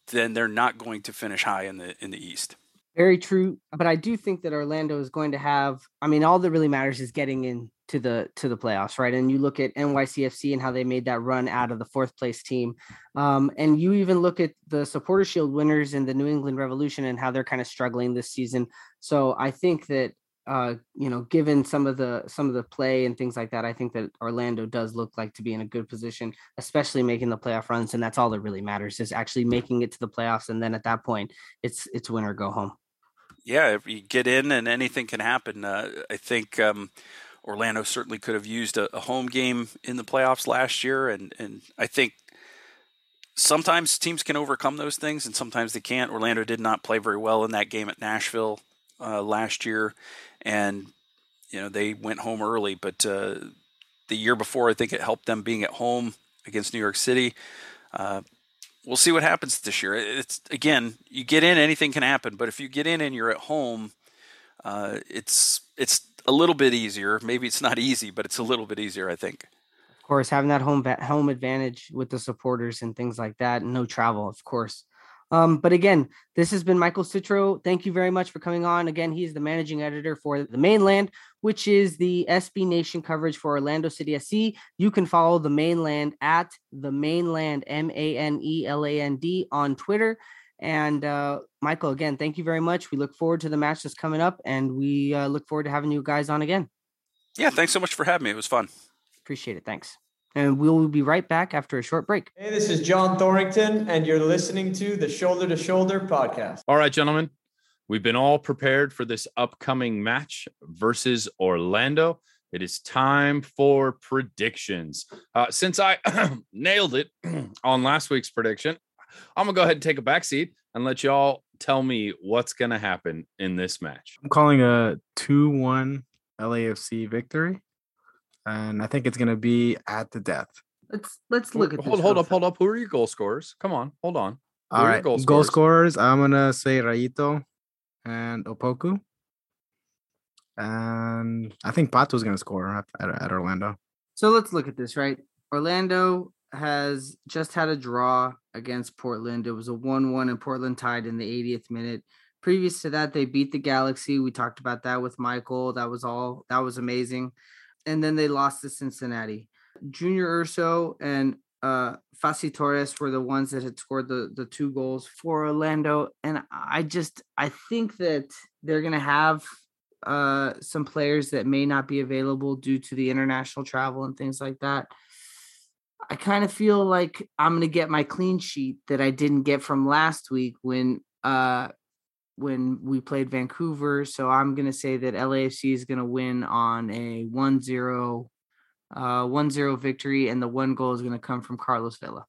then they're not going to finish high in the in the East. Very true, but I do think that Orlando is going to have. I mean, all that really matters is getting in to the to the playoffs, right? And you look at NYCFC and how they made that run out of the fourth place team, um, and you even look at the Supporter Shield winners in the New England Revolution and how they're kind of struggling this season. So I think that uh, you know, given some of the some of the play and things like that, I think that Orlando does look like to be in a good position, especially making the playoff runs, and that's all that really matters is actually making it to the playoffs, and then at that point, it's it's win or go home. Yeah, if you get in, and anything can happen. Uh, I think. Um, Orlando certainly could have used a, a home game in the playoffs last year, and and I think sometimes teams can overcome those things, and sometimes they can't. Orlando did not play very well in that game at Nashville uh, last year, and you know they went home early. But uh, the year before, I think it helped them being at home against New York City. We'll see what happens this year. It's again, you get in, anything can happen. But if you get in and you're at home, uh, it's it's a little bit easier. Maybe it's not easy, but it's a little bit easier, I think. Of course, having that home home advantage with the supporters and things like that, no travel, of course. Um, but again, this has been Michael Citro. Thank you very much for coming on. Again, he's the managing editor for the Mane Land, which is the SB Nation coverage for Orlando City SC. You can follow the Mane Land at the Mane Land, M A N E L A N D, on Twitter. And uh, Michael, again, thank you very much. We look forward to the match that's coming up, and we uh, look forward to having you guys on again. Yeah, thanks so much for having me. It was fun. Appreciate it. Thanks. And we'll be right back after a short break. Hey, this is John Thorrington, and you're listening to the Shoulder to Shoulder podcast. All right, gentlemen, we've been all prepared for this upcoming match versus Orlando. It is time for predictions. Uh, since I [clears throat] nailed it [clears throat] on last week's prediction, I'm gonna go ahead and take a back seat and let y'all tell me what's gonna happen in this match. I'm calling a 2 1 LAFC victory. And I think it's going to be at the death. Let's let's look at hold, this hold up, hold up. Who are your goal scorers? Come on, hold on. Who All are your right. goal Goal, scorers? scorers. I'm going to say Rayito and Opoku. And I think Pato's going to score at, at, at Orlando. So let's look at this, right? Orlando has just had a draw against Portland. It was a 1 1 and Portland tied in the 80th minute. Previous to that, they beat the Galaxy. We talked about that with Michael. That was all, that was amazing. And then they lost to Cincinnati. Junior Urso and uh Facu Torres were the ones that had scored the the two goals for Orlando. And I just I think that they're gonna have uh some players that may not be available due to the international travel and things like that. I kind of feel like I'm gonna get my clean sheet that I didn't get from last week when uh when we played Vancouver. So I'm gonna say that LAFC is gonna win on a 1-0 uh 1-0 victory, and the one goal is gonna come from Carlos Vela.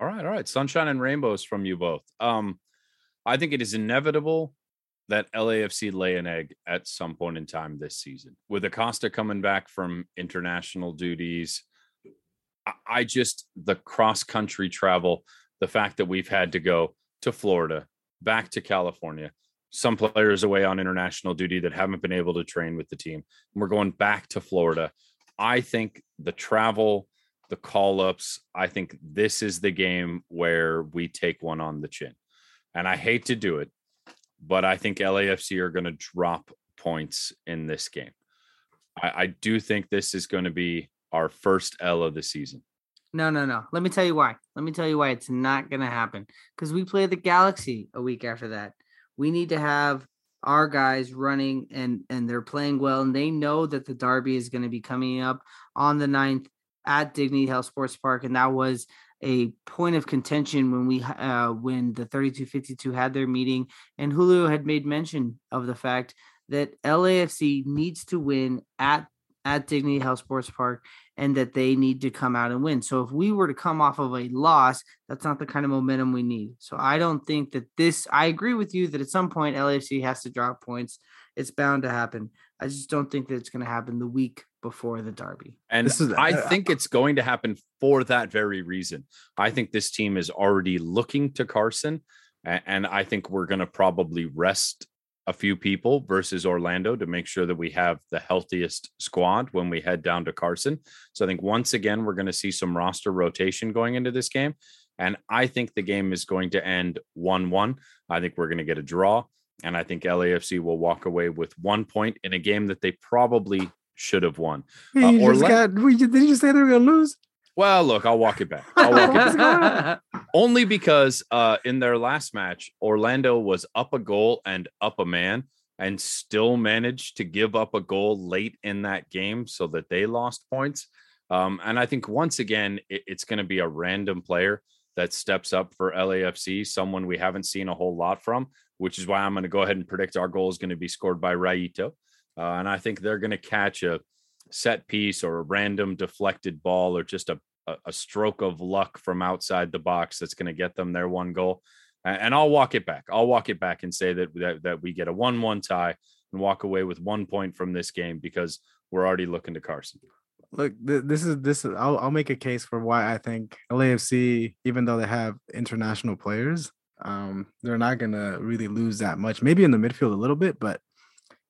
All right, all right. Sunshine and rainbows from you both. Um, I think it is inevitable that LAFC lay an egg at some point in time this season. With Acosta coming back from international duties, I- I just the cross country travel, the fact that we've had to go to Florida, back to California, some players away on international duty that haven't been able to train with the team. We're going back to Florida. I think the travel, the call ups, I think this is the game where we take one on the chin. And I hate to do it, but I think LAFC are going to drop points in this game. I, I do think this is going to be our first L of the season. No, no, no. Let me tell you why. Let me tell you why it's not going to happen. Because we play the Galaxy a week after that. We need to have our guys running and and they're playing well, and they know that the derby is going to be coming up on the 9th at Dignity Health Sports Park, and that was a point of contention when we uh when the 3252 had their meeting and Julio had made mention of the fact that LAFC needs to win at at Dignity Health Sports Park and that they need to come out and win. So if we were to come off of a loss, that's not the kind of momentum we need. So I don't think that this I agree with you that at some point LAFC has to drop points. It's bound to happen. I just don't think that it's going to happen the week before the derby. And This is- I think it's going to happen for that very reason. I think this team is already looking to Carson, and I think we're going to probably rest a few people versus Orlando to make sure that we have the healthiest squad when we head down to Carson. So I think once again, we're going to see some roster rotation going into this game. And I think the game is going to end 1 1. I think we're going to get a draw. And I think LAFC will walk away with one point in a game that they probably should have won. Uh, Orla- got, we, did you say they were going to lose? Well, look, I'll walk it back. I'll walk it back. What's going on? Only because uh, in their last match, Orlando was up a goal and up a man and still managed to give up a goal late in that game so that they lost points. Um, and I think once again, it- it's going to be a random player that steps up for LAFC, someone we haven't seen a whole lot from, which is why I'm going to go ahead and predict our goal is going to be scored by Raito. Uh, and I think they're going to catch a set piece or a random deflected ball or just a, a, stroke of luck from outside the box that's going to get them their one goal. And, I'll walk it back. I'll walk it back and say that, that, that we get a 1 1 tie and walk away with one point from this game because we're already looking to Carson. Look, this is this is. I'll I'll make a case for why I think LAFC, even though they have international players, um, they're not gonna really lose that much. Maybe in the midfield a little bit, but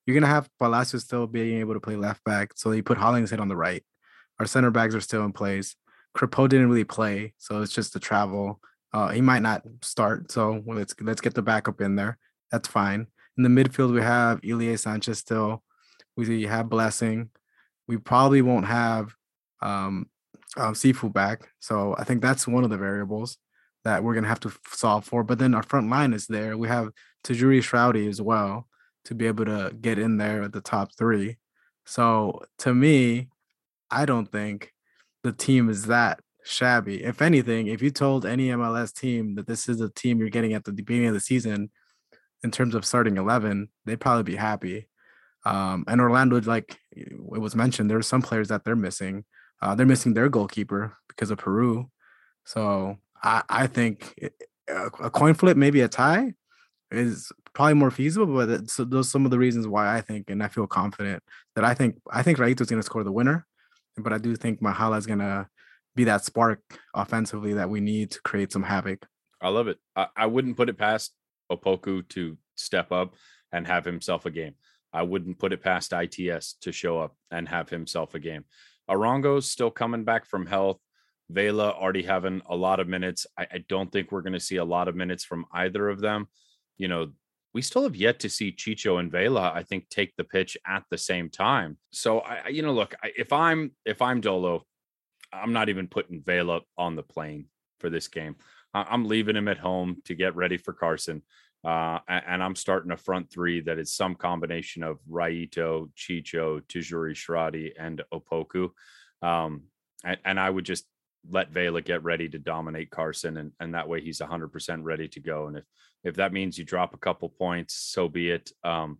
you're gonna have Palacios still being able to play left back. So you put Hollingshead on the right. Our center backs are still in place. Crepeau didn't really play, so it's just the travel. Uh, he might not start, so let's let's get the backup in there. That's fine. In the midfield, we have Ilie Sanchez still. We have Blessing. We probably won't have um, um, Cifu back, so I think that's one of the variables that we're gonna have to solve for. But then our front line is there. We have Tajouri Shradi as well to be able to get in there at the top three. So to me, I don't think the team is that shabby. If anything, if you told any MLS team that this is a team you're getting at the beginning of the season in terms of starting 11, they'd probably be happy. Um, and Orlando, like it was mentioned, there are some players that they're missing. Uh, they're missing their goalkeeper because of Peru. So I, I think a, a coin flip, maybe a tie, is probably more feasible. But so those some of the reasons why I think, and I feel confident that I think I think Raito's going to score the winner, but I do think Mahala is going to be that spark offensively that we need to create some havoc. I love it. I, I wouldn't put it past Opoku to step up and have himself a game. I wouldn't put it past ITS to show up and have himself a game. Arango's still coming back from health. Vela already having a lot of minutes. I, I don't think we're going to see a lot of minutes from either of them. You know, we still have yet to see Chicho and Vela, I think, take the pitch at the same time. So I, you know, look, if I'm if I'm Dolo, I'm not even putting Vela on the plane for this game. I'm leaving him at home to get ready for Carson. Uh, and I'm starting a front three that is some combination of Raito, Chicho, Tajouri Shradi, and Opoku. Um, and, and, I would just let Vela get ready to dominate Carson, and, and that way he's 100% ready to go. And if if that means you drop a couple points, so be it. Um,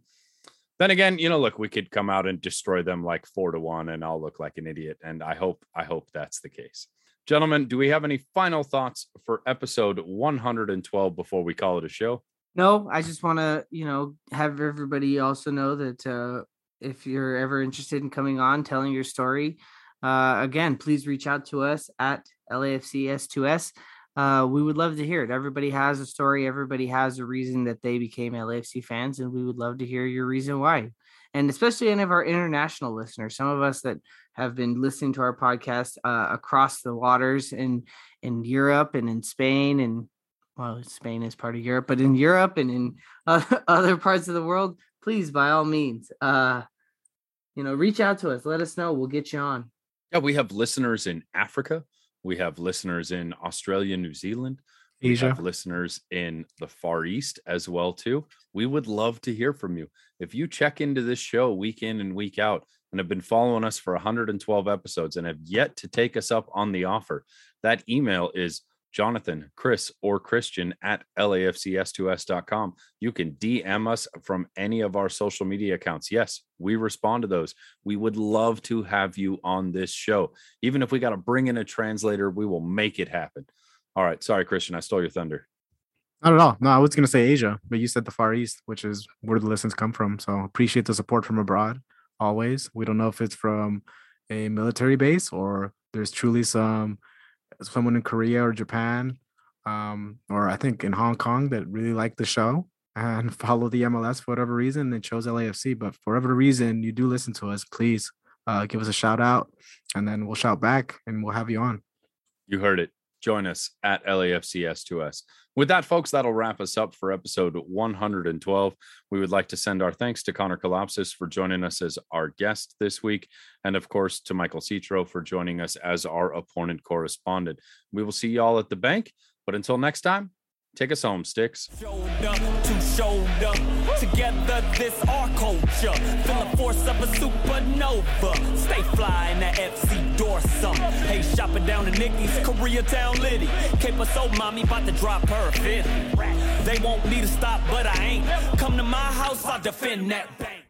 then again, you know, look, we could come out and destroy them like four to one, and I'll look like an idiot. And I hope I hope that's the case. Gentlemen, do we have any final thoughts for episode 112 before we call it a show? No, I just want to, you know, have everybody also know that uh, if you're ever interested in coming on, telling your story, uh, again, please reach out to us at LAFCS2S. Uh, we would love to hear it. Everybody has a story. Everybody has a reason that they became LAFC fans, and we would love to hear your reason why. And especially any of our international listeners, some of us that have been listening to our podcast uh, across the waters in in Europe and in Spain and well, Spain is part of Europe, but in Europe and in [laughs] other parts of the world, please, by all means, uh, you know, reach out to us. Let us know. We'll get you on. Yeah, we have listeners in Africa. We have listeners in Australia, New Zealand. We have listeners in the Far East as well too. We would love to hear from you. If you check into this show week in and week out and have been following us for 112 episodes and have yet to take us up on the offer, that email is Jonathan, Chris, or Christian at lafcs2s.com. You can DM us from any of our social media accounts. Yes, we respond to those. We would love to have you on this show. Even if we got to bring in a translator, we will make it happen. All right. Sorry, Christian. I stole your thunder. Not at all. No, I was going to say Asia, but you said the Far East, which is where the listens come from. So appreciate the support from abroad always. We don't know if it's from a military base or there's truly some someone in Korea or Japan, um, or I think in Hong Kong that really liked the show [laughs] and follow the MLS for whatever reason and chose LAFC. But for whatever reason you do listen to us, please uh, give us a shout out and then we'll shout back and we'll have you on. You heard it. Join us at LAFCS2S. With that, folks, that'll wrap us up for episode 112. We would like to send our thanks to Connor Kalopsis for joining us as our guest this week, and of course to Michael Citro for joining us as our opponent correspondent. We will see y'all at the bank, but until next time, take us home, Sticks. To together this our culture. Feel the force of a supernova. Stay fly in FC Dorsum. Hey, shopping down to Nikki's Koreatown Liddy. Cape so mommy about to drop her fifth. They won't need to stop, but I ain't. Come to my house, I'll defend that bank.